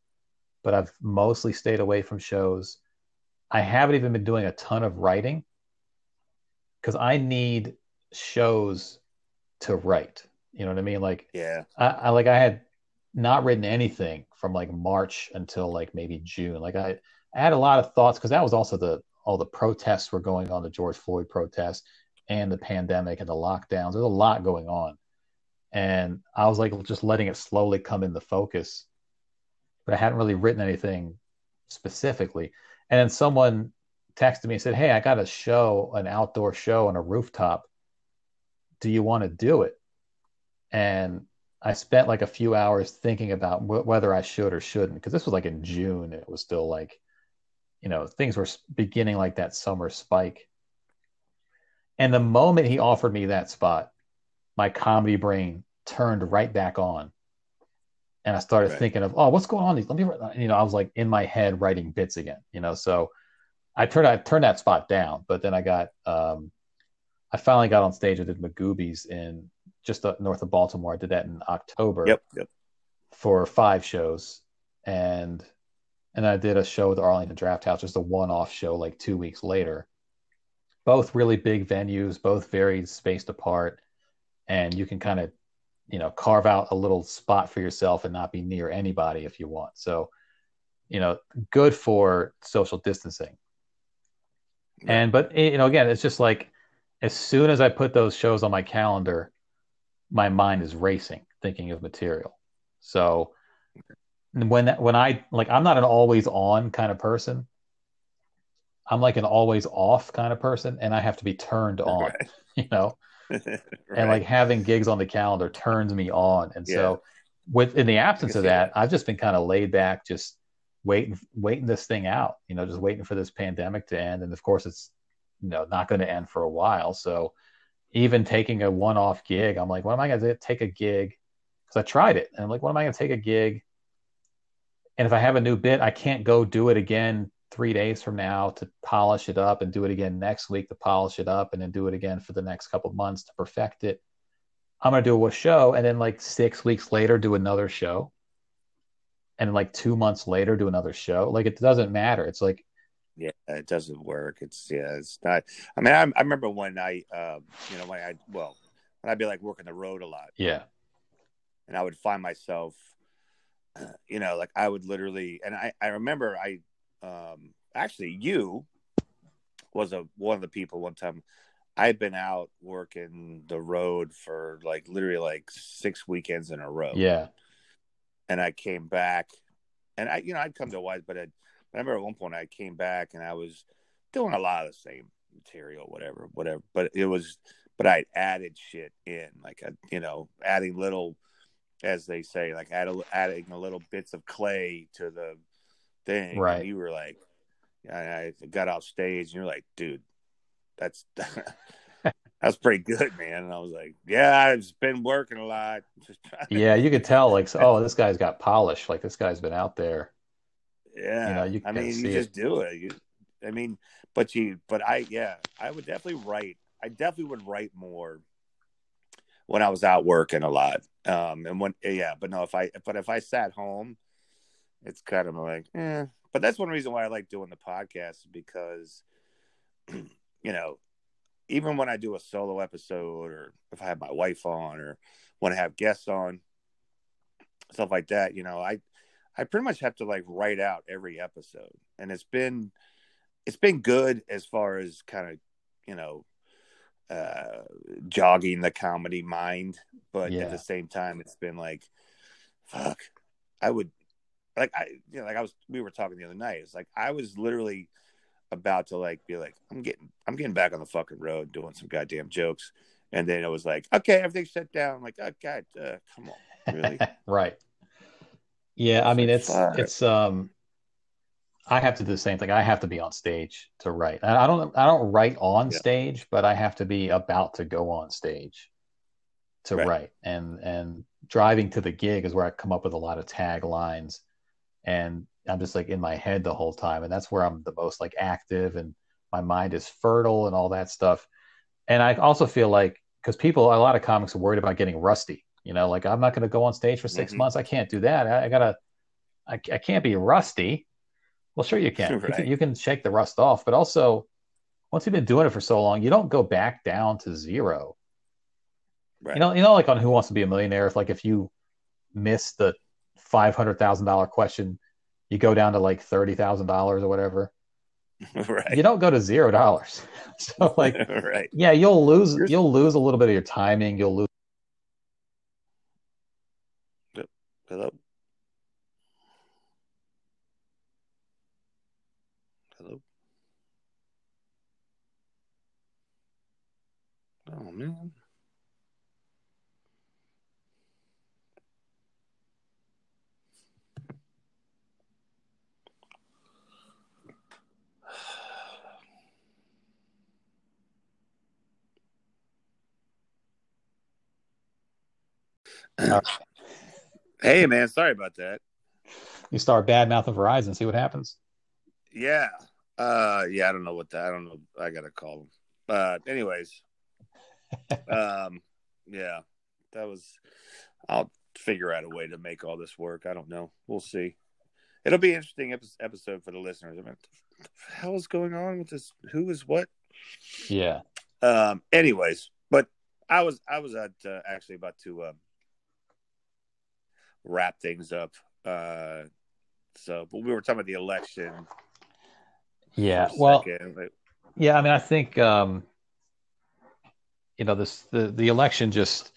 but I've mostly stayed away from shows. I haven't even been doing a ton of writing because I need shows to write. You know what I mean? Like Yeah. I, I like I had not written anything from like March until like maybe June. Like I, I had a lot of thoughts because that was also the all the protests were going on, the George Floyd protests and the pandemic and the lockdowns. There's a lot going on. And I was like just letting it slowly come into focus. But I hadn't really written anything specifically. And then someone texted me and said, Hey, I got a show, an outdoor show on a rooftop. Do you want to do it? And I spent like a few hours thinking about wh- whether I should or shouldn't, because this was like in June. It was still like, you know, things were beginning like that summer spike. And the moment he offered me that spot, my comedy brain turned right back on. And I started Right. thinking of, oh, what's going on? Let me, you know, I was like in my head writing bits again, you know. So I turned, I turned that spot down, but then I got, um, I finally got on stage. I did Magooby's in just north of Baltimore. I did that in October Yep. Yep. for five shows, and and I did a show with the Arlington Draft House, just a one-off show, like two weeks later. Both really big venues, both very spaced apart, and you can kind of, you know, carve out a little spot for yourself and not be near anybody if you want. So, you know, good for social distancing. And but eh, you know, again, it's just like as soon as I put those shows on my calendar, my mind is racing, thinking of material. So when that, when I like, I'm not an always on kind of person. I'm like an always off kind of person, and I have to be turned on, Right. you know. right. And like having gigs on the calendar turns me on, and so with in the absence of see that, I've just been kind of laid back, just waiting waiting this thing out, you know, just waiting for this pandemic to end, and of course it's you know not going to end for a while, so even taking a one-off gig, I'm like, what am I going to take a gig? Because I tried it, and I'm like, what am I going to take a gig? And if I have a new bit, I can't go do it again three days from now to polish it up and do it again next week to polish it up and then do it again for the next couple of months to perfect it. I'm going to do a show and then like six weeks later do another show. And like two months later do another show. Like it doesn't matter. It's like, Yeah, it doesn't work. It's yeah, it's not. I mean, I, I remember when I, um, you know, when I well, when I'd be like working the road a lot, yeah, and I would find myself, you know, like I would literally, and I I remember I, um, actually you was a one of the people one time. I had been out working the road for like literally like six weekends in a row. yeah, and I came back, and I, you know, I'd come to Wise, but I'd, I remember at one point I came back and I was doing a lot of the same material, whatever, whatever. But it was, but I'd added shit in, like, a, you know, adding little, as they say, like add a, adding a little bits of clay to the thing. Right. And you were like, I, I got off stage, and you're like, dude, that's. That's pretty good, man. And I was like, "Yeah, I've been working a lot." Just trying to- yeah. You could tell like, oh, this guy's got polish. Like this guy's been out there. Yeah, You know, you I mean, you it. just do it. You, I mean, but you, but I, yeah, I would definitely write. I definitely would write more when I was out working a lot. Um, and when, yeah, but no, if I, but if I sat home, it's kind of like, eh. But that's one reason why I like doing the podcast because, you know, even when I do a solo episode or if I have my wife on or when I have guests on, stuff like that, you know, I, I pretty much have to like write out every episode, and it's been it's been good as far as kind of you know uh jogging the comedy mind, but Yeah. at the same time, it's been like fuck. I would like I you know like I was we were talking the other night. It's like I was literally about to like be like I'm getting I'm getting back on the fucking road doing some goddamn jokes, and then it was like okay everything's shut down. I'm like oh god, uh, come on, really? right. Yeah, I mean it's Fuck. it's um I have to do the same thing. I have to be on stage to write. I don't I don't write on Yeah. stage, but I have to be about to go on stage to Right. write. And and driving to the gig is where I come up with a lot of taglines and I'm just like in my head the whole time and that's where I'm the most like active and my mind is fertile and all that stuff. And I also feel like because people a lot of comics are worried about getting rusty. You know, like I'm not going to go on stage for 6 Mhm. months. I can't do that. I, I gotta I, I can't be rusty. Well, sure you can. You can. You can shake the rust off, but also once you've been doing it for so long, you don't go back down to zero. Right. You know, you know, like on Who Wants to Be a Millionaire, if like if you miss the five hundred thousand dollar question, you go down to like thirty thousand dollars or whatever. right. You don't go to zero dollars. so like, right. yeah, you'll lose. You'll lose a little bit of your timing. You'll lose. Hello. Hello. Oh man. Hey man, sorry about that. You start bad mouth mouthing Verizon, see what happens. Yeah. Uh yeah, I don't know what that I don't know. I gotta call him. Uh anyways. um yeah. That was I'll figure out a way to make all this work. I don't know. We'll see. It'll be an interesting episode for the listeners. I mean, the hell is going on with this? Who is what? Yeah. Um. Anyways, but I was I was at uh, actually about to um, wrap things up. Uh. So, but we were talking about the election. Yeah. Well, second. Yeah, I mean, I think um, you know this the the election just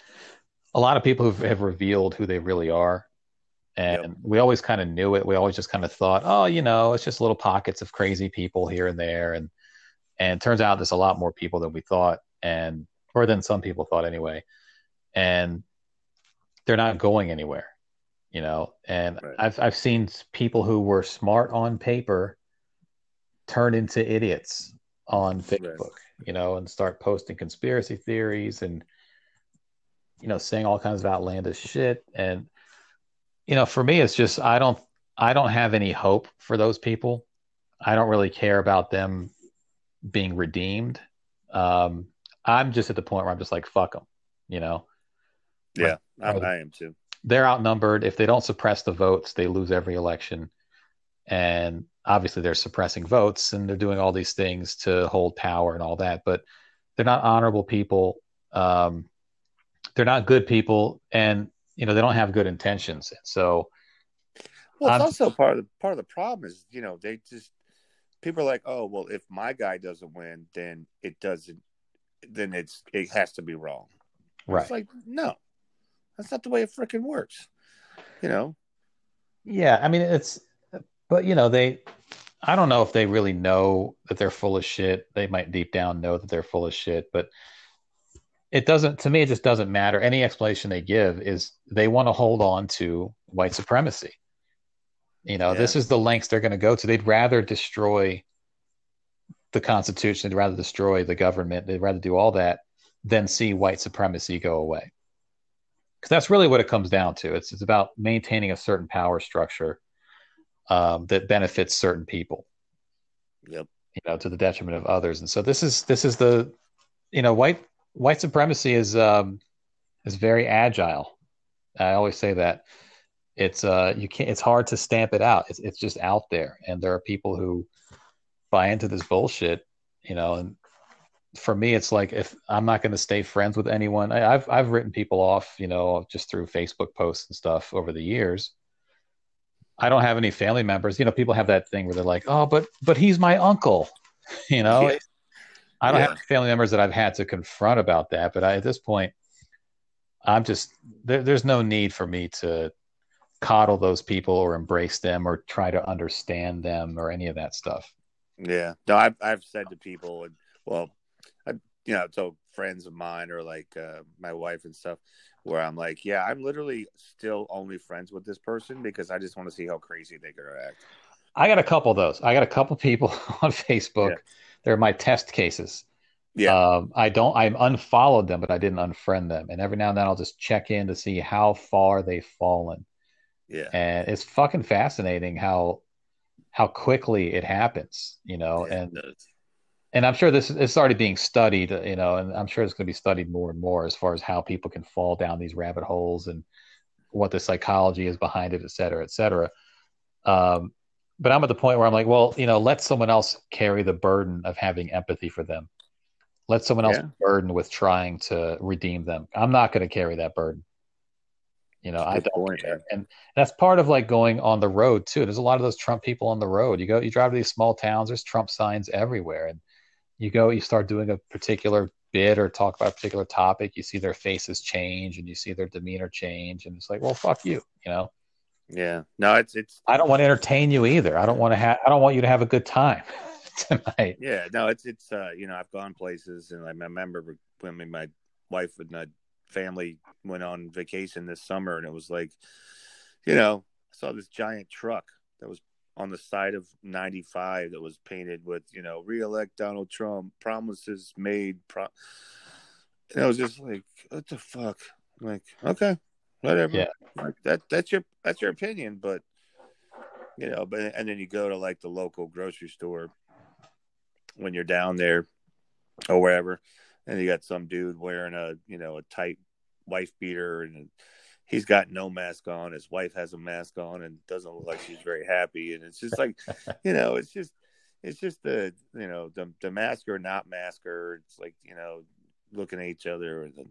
a lot of people have, have revealed who they really are, and Yep. we always kind of knew it. We always just kind of thought, oh, you know, it's just little pockets of crazy people here and there, and and turns out there's a lot more people than we thought, and or than some people thought anyway, and they're not going anywhere, you know. And Right. I've I've seen people who were smart on paper turn into idiots on Facebook, you know, and start posting conspiracy theories and you know saying all kinds of outlandish shit. And you know, for me, it's just I don't I don't have any hope for those people. I don't really care about them being redeemed. Um, I'm just at the point where I'm just like fuck them, you know. yeah, I, I am too. They're outnumbered. If they don't suppress the votes, they lose every election. And obviously, they're suppressing votes and they're doing all these things to hold power and all that. But they're not honorable people. Um, they're not good people, and you know they don't have good intentions. So Well, it's I'm- also part of the part of the problem is you know they just people are like, oh well, if my guy doesn't win, then it doesn't, then it's it has to be wrong. right, It's like no, that's not the way it freaking works. You know, yeah. I mean, it's but you know they. I don't know if they really know that they're full of shit. They might deep down know that they're full of shit, but it doesn't to me it just doesn't matter any explanation they give is they want to hold on to white supremacy you know this is the lengths they're going to go to they'd rather destroy the constitution they'd rather destroy the government they'd rather do all that than see white supremacy go away because that's really what it comes down to. It's, it's about maintaining a certain power structure um, that benefits certain people. Yep, you know to the detriment of others. And so this is this is the you know white white supremacy is um is very agile. I always say that it's uh you can't it's hard to stamp it out. It's, it's just out there. And there are people who buy into this bullshit you know and for me it's like if i'm not going to stay friends with anyone I, i've i've written people off you know just through facebook posts and stuff over the years i don't have any family members you know people have that thing where they're like oh but but he's my uncle you know Yeah. i don't Yeah. have family members that i've had to confront about that but I, at this point i'm just there, there's no need for me to coddle those people or embrace them or try to understand them or any of that stuff yeah. No, I've I've said to people, and well, you know, told friends of mine or like uh, my wife and stuff, where I'm like, yeah, I'm literally still only friends with this person because I just want to see how crazy they could act. I got a couple of those. I got a couple people on Facebook. Yeah. They're my test cases. Yeah. Um, I don't. I'm unfollowed them, but I didn't unfriend them. And every now and then, I'll just check in to see how far they've fallen. Yeah. And it's fucking fascinating how how quickly it happens. You know, Yeah, and. And I'm sure this is already being studied. You know, and I'm sure it's going to be studied more and more as far as how people can fall down these rabbit holes and what the psychology is behind it, et cetera, et cetera. Um, but I'm at the point where I'm like, well, you know, let someone else carry the burden of having empathy for them. Let someone else Yeah. burden with trying to redeem them. I'm not going to carry that burden. You know, I don't point, care. man. And that's part of like going on the road too. There's a lot of those Trump people on the road. You go, you drive to these small towns, there's Trump signs everywhere. And you go, you start doing a particular bit or talk about a particular topic, you see their faces change and you see their demeanor change. And it's like, well, fuck you, you know? Yeah. No, it's it's I don't want to entertain you either. I don't want to have. I don't want you to have a good time tonight. yeah, no, it's it's uh you know, I've gone places and I remember when me, my wife and my family went on vacation this summer and it was like you know, I saw this giant truck that was on the side of 95 that was painted with, you know, re-elect Donald Trump, promises made. Pro- and I was just like, what the fuck? I'm like, okay, whatever. Yeah. Like that that's your that's your opinion, but you know, but and then you go to like the local grocery store when you're down there or wherever, and you got some dude wearing a you know a tight wife beater and he's got no mask on. His wife has a mask on and doesn't look like she's very happy. And it's just like, you know, it's just it's just the you know the the masker not masker. It's like you know looking at each other and the,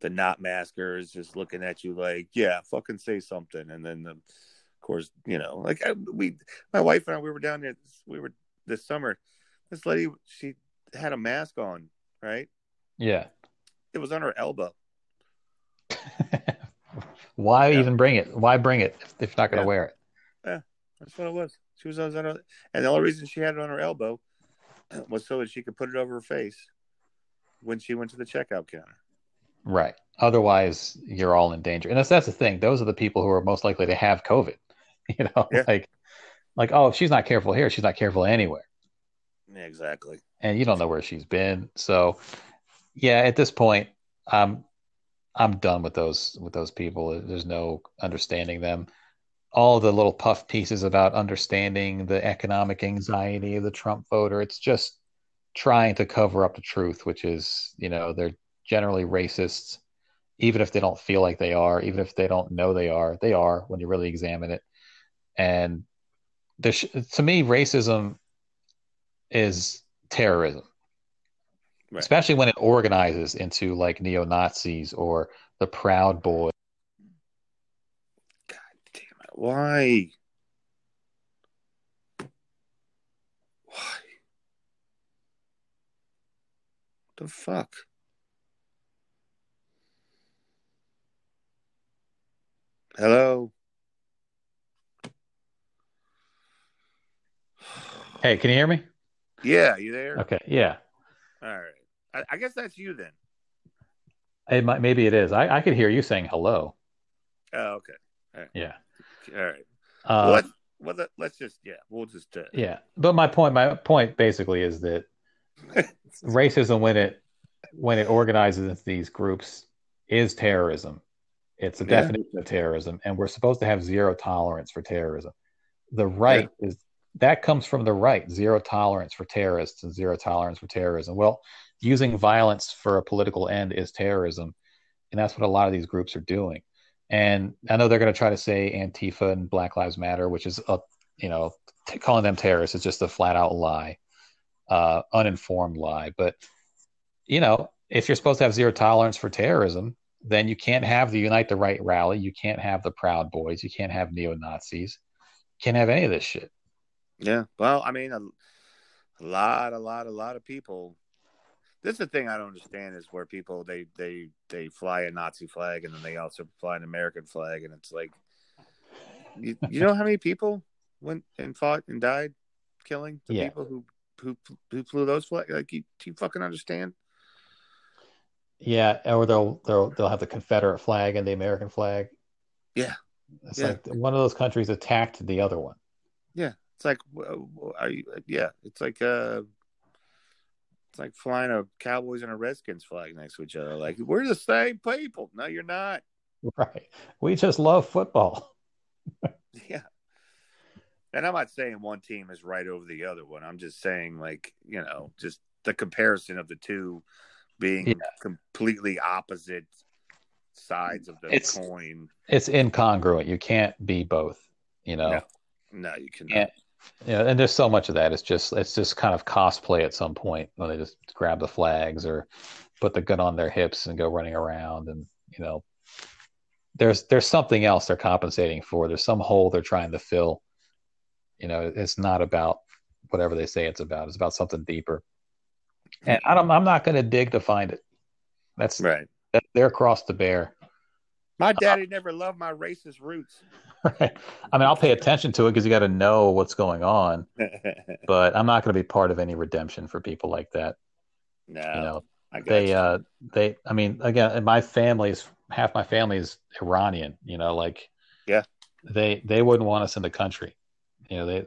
the not masker is just looking at you like yeah fucking say something and then the, of course you know like I, we my wife and I we were down there we were this summer this lady she had a mask on right Yeah. it was on her elbow Why Yeah. even bring it? Why bring it if, if you're not going to Yeah. wear it? Yeah, that's what it was she was on her and the only reason she had it on her elbow was so that she could put it over her face when she went to the checkout counter Right. Otherwise, you're all in danger. And that's that's the thing. Those are the people who are most likely to have COVID. You know, Yeah. like like oh, if she's not careful here, she's not careful anywhere. exactly and you don't know where she's been. So, yeah, at this point, I'm I'm done with those with those people. There's no understanding them. All the little puff pieces about understanding the economic anxiety of the Trump voter. It's just trying to cover up the truth, which is, you know, they're generally racists, even if they don't feel like they are, even if they don't know they are. They are when you really examine it. And sh- to me, racism is terrorism, Right. especially when it organizes into like neo Nazis or the Proud Boys. God damn it why why the fuck hello Hey, can you hear me? yeah you there Okay, yeah. all right I, I guess that's you then It might, maybe it is. I, I could hear you saying hello. oh okay Yeah. all right Uh, well, let's, well let, let's just yeah we'll just uh, Yeah, but my point, my point basically is that racism, when it when it organizes into these groups, is terrorism. It's a Yeah. definition of terrorism, and we're supposed to have zero tolerance for terrorism. The right is that comes from the right, zero tolerance for terrorists and zero tolerance for terrorism. Well, using violence for a political end is terrorism, and that's what a lot of these groups are doing. And I know they're going to try to say Antifa and Black Lives Matter, which is a you know t- calling them terrorists is just a flat out lie, uh, uninformed lie. But you know, if you're supposed to have zero tolerance for terrorism, then you can't have the Unite the Right rally. You can't have the Proud Boys. You can't have neo Nazis. Can't have any of this shit. Yeah. Well, I mean, a, a lot, a lot, a lot of people. This is the thing I don't understand is where people they they they fly a Nazi flag and then they also fly an American flag, and it's like, you, you know how many people went and fought and died, killing the Yeah. people who who who flew those flags? Like, you, do you fucking understand? Yeah, or they'll they'll they'll have the Confederate flag and the American flag. Yeah. It's Yeah. like one of those countries attacked the other one. Yeah. It's like, are you? Yeah, it's like uh, it's like flying a Cowboys and a Redskins flag next to each other. Like we're the same people. No, you're not. Right. We just love football. yeah. And I'm not saying one team is right over the other one. I'm just saying, like, you know, just the comparison of the two being yeah. completely opposite sides of the it's, coin. It's incongruent. You can't be both, you know. No, no you cannot. Yeah, and there's so much of that. It's just it's just kind of cosplay at some point when they just grab the flags or put the gun on their hips and go running around and you know there's there's something else they're compensating for. There's some hole they're trying to fill. You know, it's not about whatever they say it's about. It's about something deeper. And I don't, I'm not going to dig to find it. That's right. That, they're across the bear. My daddy uh, never loved my racist roots. Right. I mean, I'll pay attention to it because you got to know what's going on. but I'm not going to be part of any redemption for people like that. No, you know, they, you. uh, they. I mean, again, my family's half my family is Iranian. You know, like yeah, they they wouldn't want us in the country. You know, they.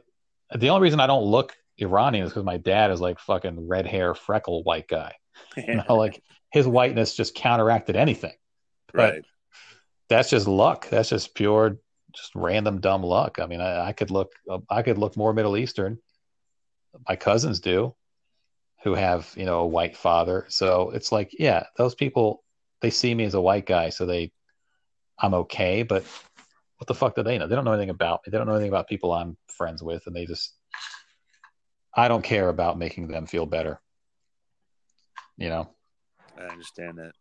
The only reason I don't look Iranian is because my dad is like fucking red hair, freckle white guy. you know, like his whiteness just counteracted anything. But right. that's just luck. That's just pure, just random dumb luck. I mean, I, I could look, I could look more Middle Eastern. My cousins do, who have you know a white father. So it's like, yeah, those people they see me as a white guy, so they, I'm okay. But what the fuck do they know? They don't know anything about me. They don't know anything about people I'm friends with, and they just I don't care about making them feel better. You know. I understand that.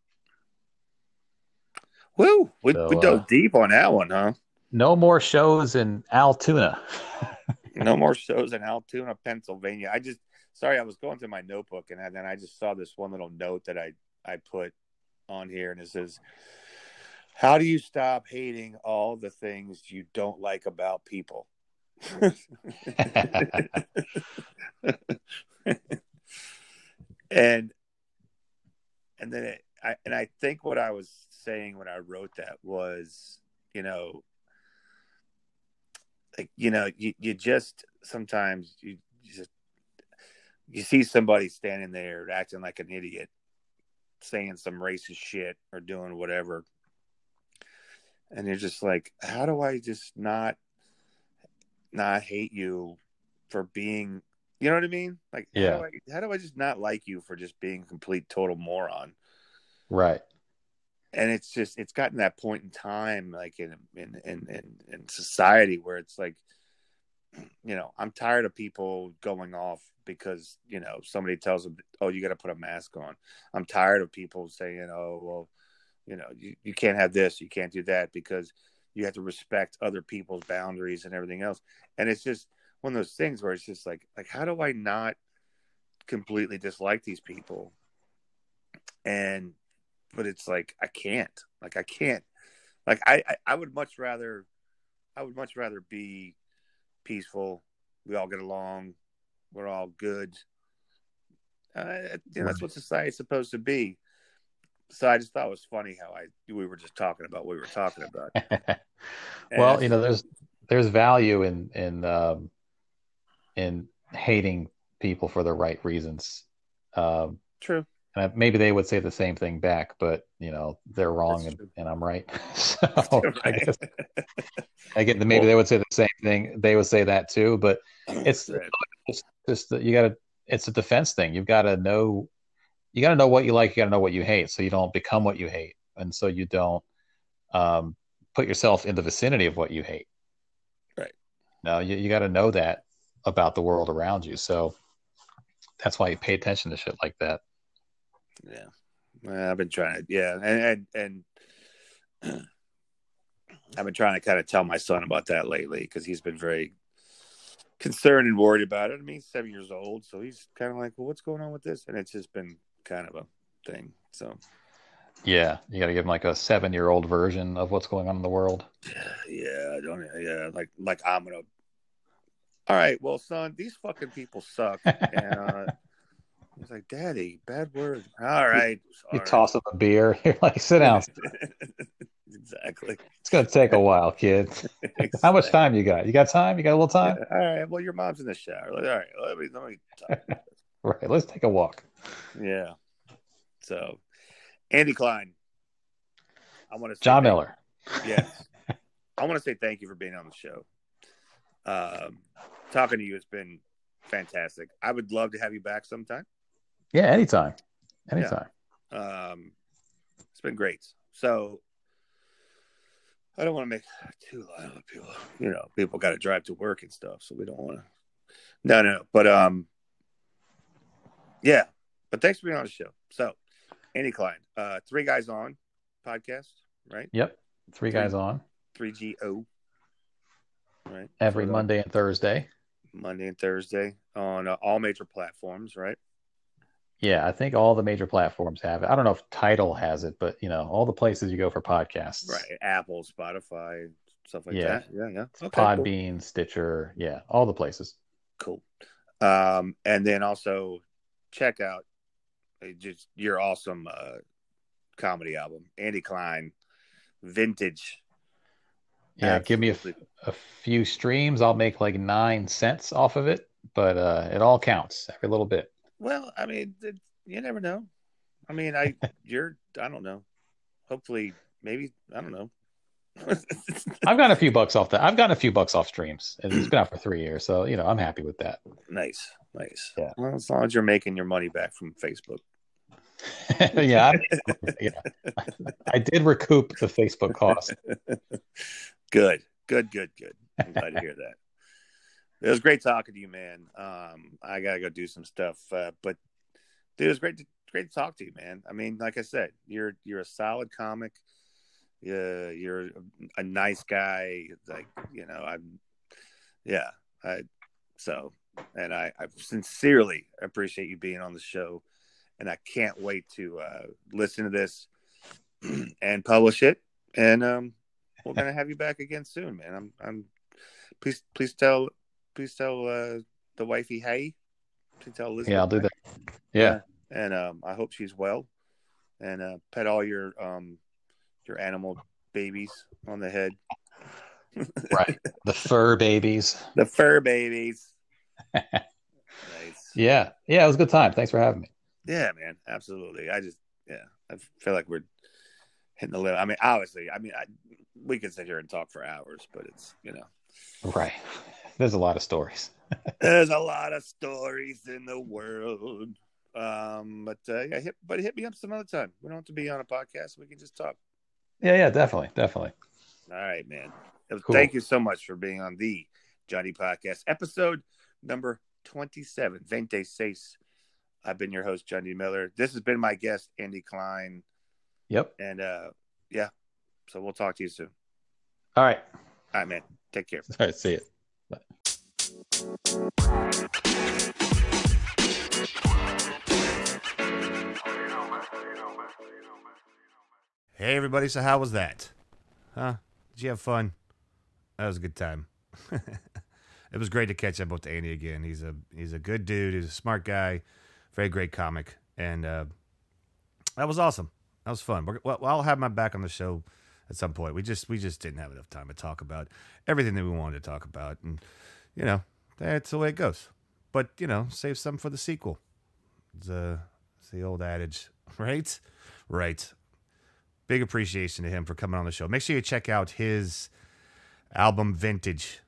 Woo! We, so, we dove uh, deep on that one, huh? No more shows in Altoona. no more shows in Altoona, Pennsylvania. I just sorry, I was going through my notebook and then I just saw this one little note that I I put on here, and it says, "How do you stop hating all the things you don't like about people?" and and then it, I and I think what I was saying when I wrote that was, you know, like you know, you you just sometimes you, you just you see somebody standing there acting like an idiot, saying some racist shit or doing whatever, and you're just like, how do I just not not hate you for being you know what I mean? Like, yeah. How do, I, how do I just not like you for just being a complete total moron? Right. And it's just it's gotten that point in time, like in in in in, in society, where it's like, you know, I'm tired of people going off because you know somebody tells them, "Oh, you got to put a mask on." I'm tired of people saying, "Oh, well, you know, you, you can't have this, you can't do that," because you have to respect other people's boundaries and everything else. And it's just one of those things where it's just like like how do I not completely dislike these people? And but it's like I can't. Like I can't. Like I, I, I would much rather I would much rather be peaceful. We all get along. We're all good. Uh, you know, that's what society's supposed to be. So I just thought it was funny how I we were just talking about what we were talking about. well, you know, there's there's value in in um, in hating people for the right reasons. Um, True. And maybe they would say the same thing back, but you know they're wrong and, and, I'm right. so right. I guess I get maybe well, they would say the same thing. They would say that too, but it's right. it's just you got to. It's a defense thing. You've got to know. You got to know what you like. You got to know what you hate, so you don't become what you hate, and so you don't um, put yourself in the vicinity of what you hate. Right. No, you, you got to know that about the world around you. So that's why you pay attention to shit like that. Yeah, I've been trying to. Yeah, and and, and I've been trying to kind of tell my son about that lately because he's been very concerned and worried about it. I mean, he's seven years old, so he's kind of like, "Well, what's going on with this?" And it's just been kind of a thing. So, yeah, you got to give him like a seven-year-old version of what's going on in the world. Yeah, I don't. Yeah, like like I'm gonna all right, well, son, these fucking people suck. And uh, he's like, Daddy, bad word. All right. You, you toss him a beer. You're like, sit down. exactly. It's going to take a while, kid. How much time you got? You got time? You got a little time? All right. Well, your mom's in the shower. Like, all right. Let me let me. Talk. Right. Let's take a walk. yeah. So, Andy Kline. I want to say John Miller. Yes. I want to say thank you for being on the show. Um, talking to you has been fantastic. I would love to have you back sometime. Yeah, anytime. Anytime. Um, it's been great. So I don't want to make too loud of people. You know, people got to drive to work and stuff, so we don't want to. No, no. But um, yeah. But thanks for being on the show. So, Andy Kline, uh, three guys on podcast, right? Yep. Three guys on Three G O, right? every So Monday and Thursday. Monday and Thursday on uh, all major platforms, right? Yeah, I think all the major platforms have it. I don't know if Tidal has it, but you know, all the places you go for podcasts. Right. Apple, Spotify, stuff like Yeah. that. Yeah, yeah. Okay, cool. Podbean, Stitcher, yeah, all the places. Cool. Um, and then also check out uh, just your awesome uh, comedy album, Andy Kline, Vintage. Yeah, give me a, Absolutely. a few streams. I'll make like nine cents off of it, but uh, it all counts every little bit. Well, I mean, it, you never know. I mean, I you're I don't know. Hopefully, maybe I don't know. I've gotten a few bucks off that. I've gotten a few bucks off streams, and it's been out for three years, so you know I'm happy with that. nice, nice. Yeah. Well, as long as you're making your money back from Facebook. yeah, I, yeah, I did recoup the Facebook cost. Good, good, good, good. I'm glad to hear that. It was great talking to you, man. Um, I gotta go do some stuff, uh, but dude, it was great to great to talk to you, man. I mean, like I said, you're you're a solid comic. Yeah, you're a nice guy. Like you know, I'm. Yeah, I. So, and I, I sincerely appreciate you being on the show, and I can't wait to uh, listen to this and publish it. And um, we're gonna have you back again soon, man. I'm I'm please please tell please tell uh the wifey hey. Please tell Elizabeth. Yeah, I'll do that. Yeah, And um I hope she's well. And uh pet all your um your animal babies on the head. right. The fur babies. The fur babies. nice. Yeah, yeah, it was a good time. Thanks for having me. Yeah, man. Absolutely. I just yeah, I feel like we're hitting the limit. I mean, obviously, I mean I, we could sit here and talk for hours, but it's you know Right. There's a lot of stories. There's a lot of stories in the world. Um, but uh, yeah, hit, but hit me up some other time. We don't have to be on a podcast. We can just talk. Yeah, yeah, definitely, definitely. All right, man. Cool. Thank you so much for being on the John D Podcast, episode number 27, Vente Seis. I've been your host, John D. Miller. This has been my guest, Andy Kline. Yep. And uh, yeah, so we'll talk to you soon. All right. All right, man. Take care. All right. See you. Hey, everybody. So, how was that? Huh? Did you have fun? That was a good time. it was great to catch up with Andy again. He's a he's a good dude. He's a smart guy. Very great comic, and uh, that was awesome. That was fun. We're, well, I'll have my back on the show at some point. We just we just didn't have enough time to talk about everything that we wanted to talk about, and you know that's the way it goes. But you know, save some for the sequel. It's, uh, it's the old adage, right? Right big appreciation to him for coming on the show. Make sure you check out his album Vintage.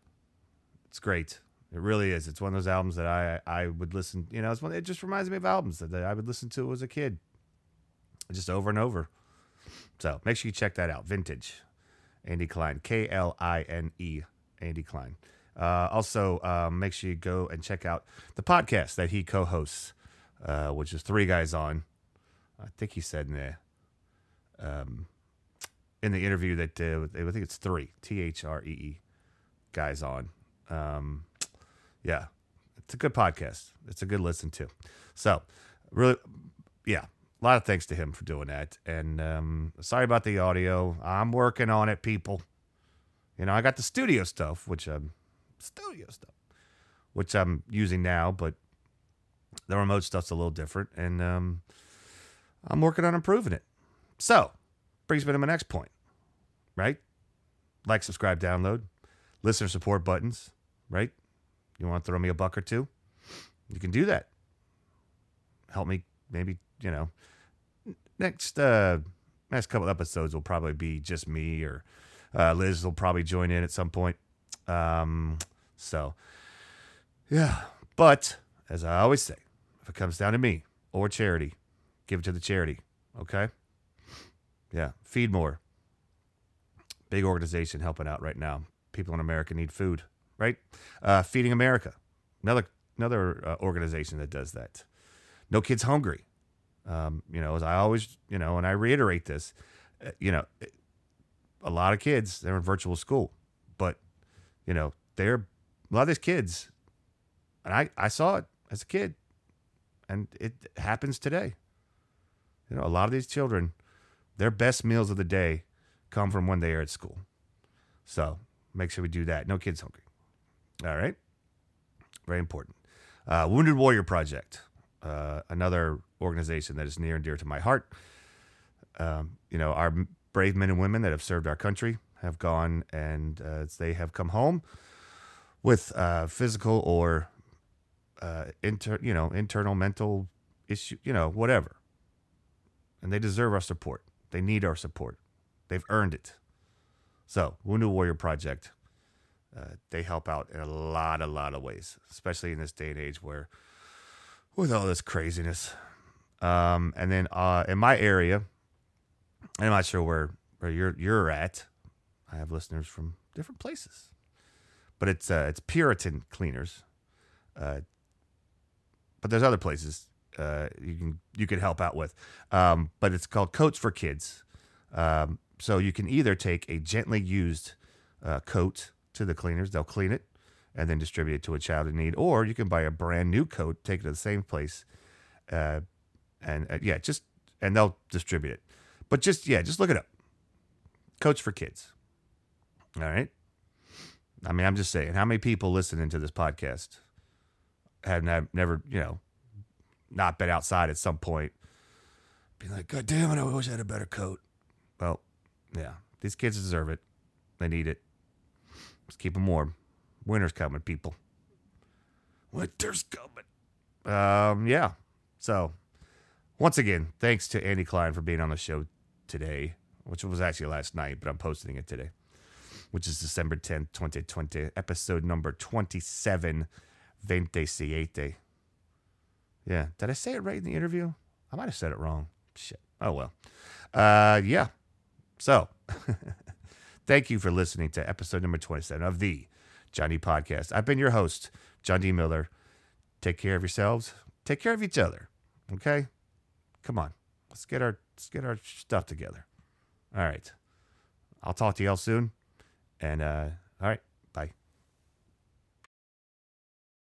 It's great. It really is. It's one of those albums that I I would listen. You know, it's one. It just reminds me of albums that, that I would listen to as a kid, just over and over. So make sure you check that out. Vintage, Andy Kline, K L I N E, Andy Kline. Uh, also, um, make sure you go and check out the podcast that he co-hosts, uh, which is Three Guys On. I think he said in there um, in the interview that uh, I think it's three T H R E E guys on. Um, yeah, it's a good podcast. It's a good listen to. So, really, yeah, a lot of thanks to him for doing that. And um, sorry about the audio. I'm working on it, people. You know, I got the studio stuff, which I'm studio stuff, which I'm using now, but the remote stuff's a little different, and um, I'm working on improving it. So, brings me to my next point, right? Like, subscribe, download. listener support buttons, right? You want to throw me a buck or two? You can do that. Help me, maybe, you know, next uh next couple episodes will probably be just me or uh, Liz will probably join in at some point. Um, so yeah, but as I always say, if it comes down to me or charity, give it to the charity. Okay. Yeah, feed more. Big organization helping out right now. People in America need food, right? Uh, Feeding America, another another uh, organization that does that. No kids hungry. Um, you know, as I always, you know, and I reiterate this, uh, you know, a lot of kids they're in virtual school, but you know, they're a lot of these kids, and I I saw it as a kid, and it happens today. You know, a lot of these children, their best meals of the day come from when they are at school. So make sure we do that. No kids hungry. All right. Very important. Uh, Wounded Warrior Project, uh, another organization that is near and dear to my heart. Um, you know, our brave men and women that have served our country have gone and uh, they have come home with uh, physical or uh, inter, you know, internal mental issue, you know, whatever. And they deserve our support. They need our support. They've earned it. So, Wounded Warrior Project, uh, they help out in a lot, a lot of ways, especially in this day and age where, with all this craziness. Um, and then uh, in my area, I'm not sure where where you're you're at. I have listeners from different places, but it's uh, it's Puritan Cleaners. Uh, but there's other places uh, you can you can help out with. Um, but it's called Coats for Kids. Um, so you can either take a gently used uh, coat to the cleaners, they'll clean it and then distribute it to a child in need, or you can buy a brand new coat, take it to the same place, uh, and uh, yeah, just and they'll distribute it. But just yeah, just look it up. Coats for Kids. All right. I mean, I'm just saying, how many people listening to this podcast have never, you know, not been outside at some point, be like, God damn it, I wish I had a better coat. Well, yeah, these kids deserve it. They need it. Let's keep them warm. Winter's coming, people. Winter's coming. Um, yeah. So, once again, thanks to Andy Kline for being on the show today, which was actually last night, but I'm posting it today, which is December 10th, 2020, episode number 27, Veinte Siete. Yeah. Did I say it right in the interview? I might have said it wrong. Shit. Oh, well. Uh, yeah. So, thank you for listening to episode number 27 of the John D Podcast. I've been your host, John D. Miller. Take care of yourselves. Take care of each other. Okay? Come on. Let's get our let's get our stuff together. All right. I'll talk to y'all soon. And uh, all right.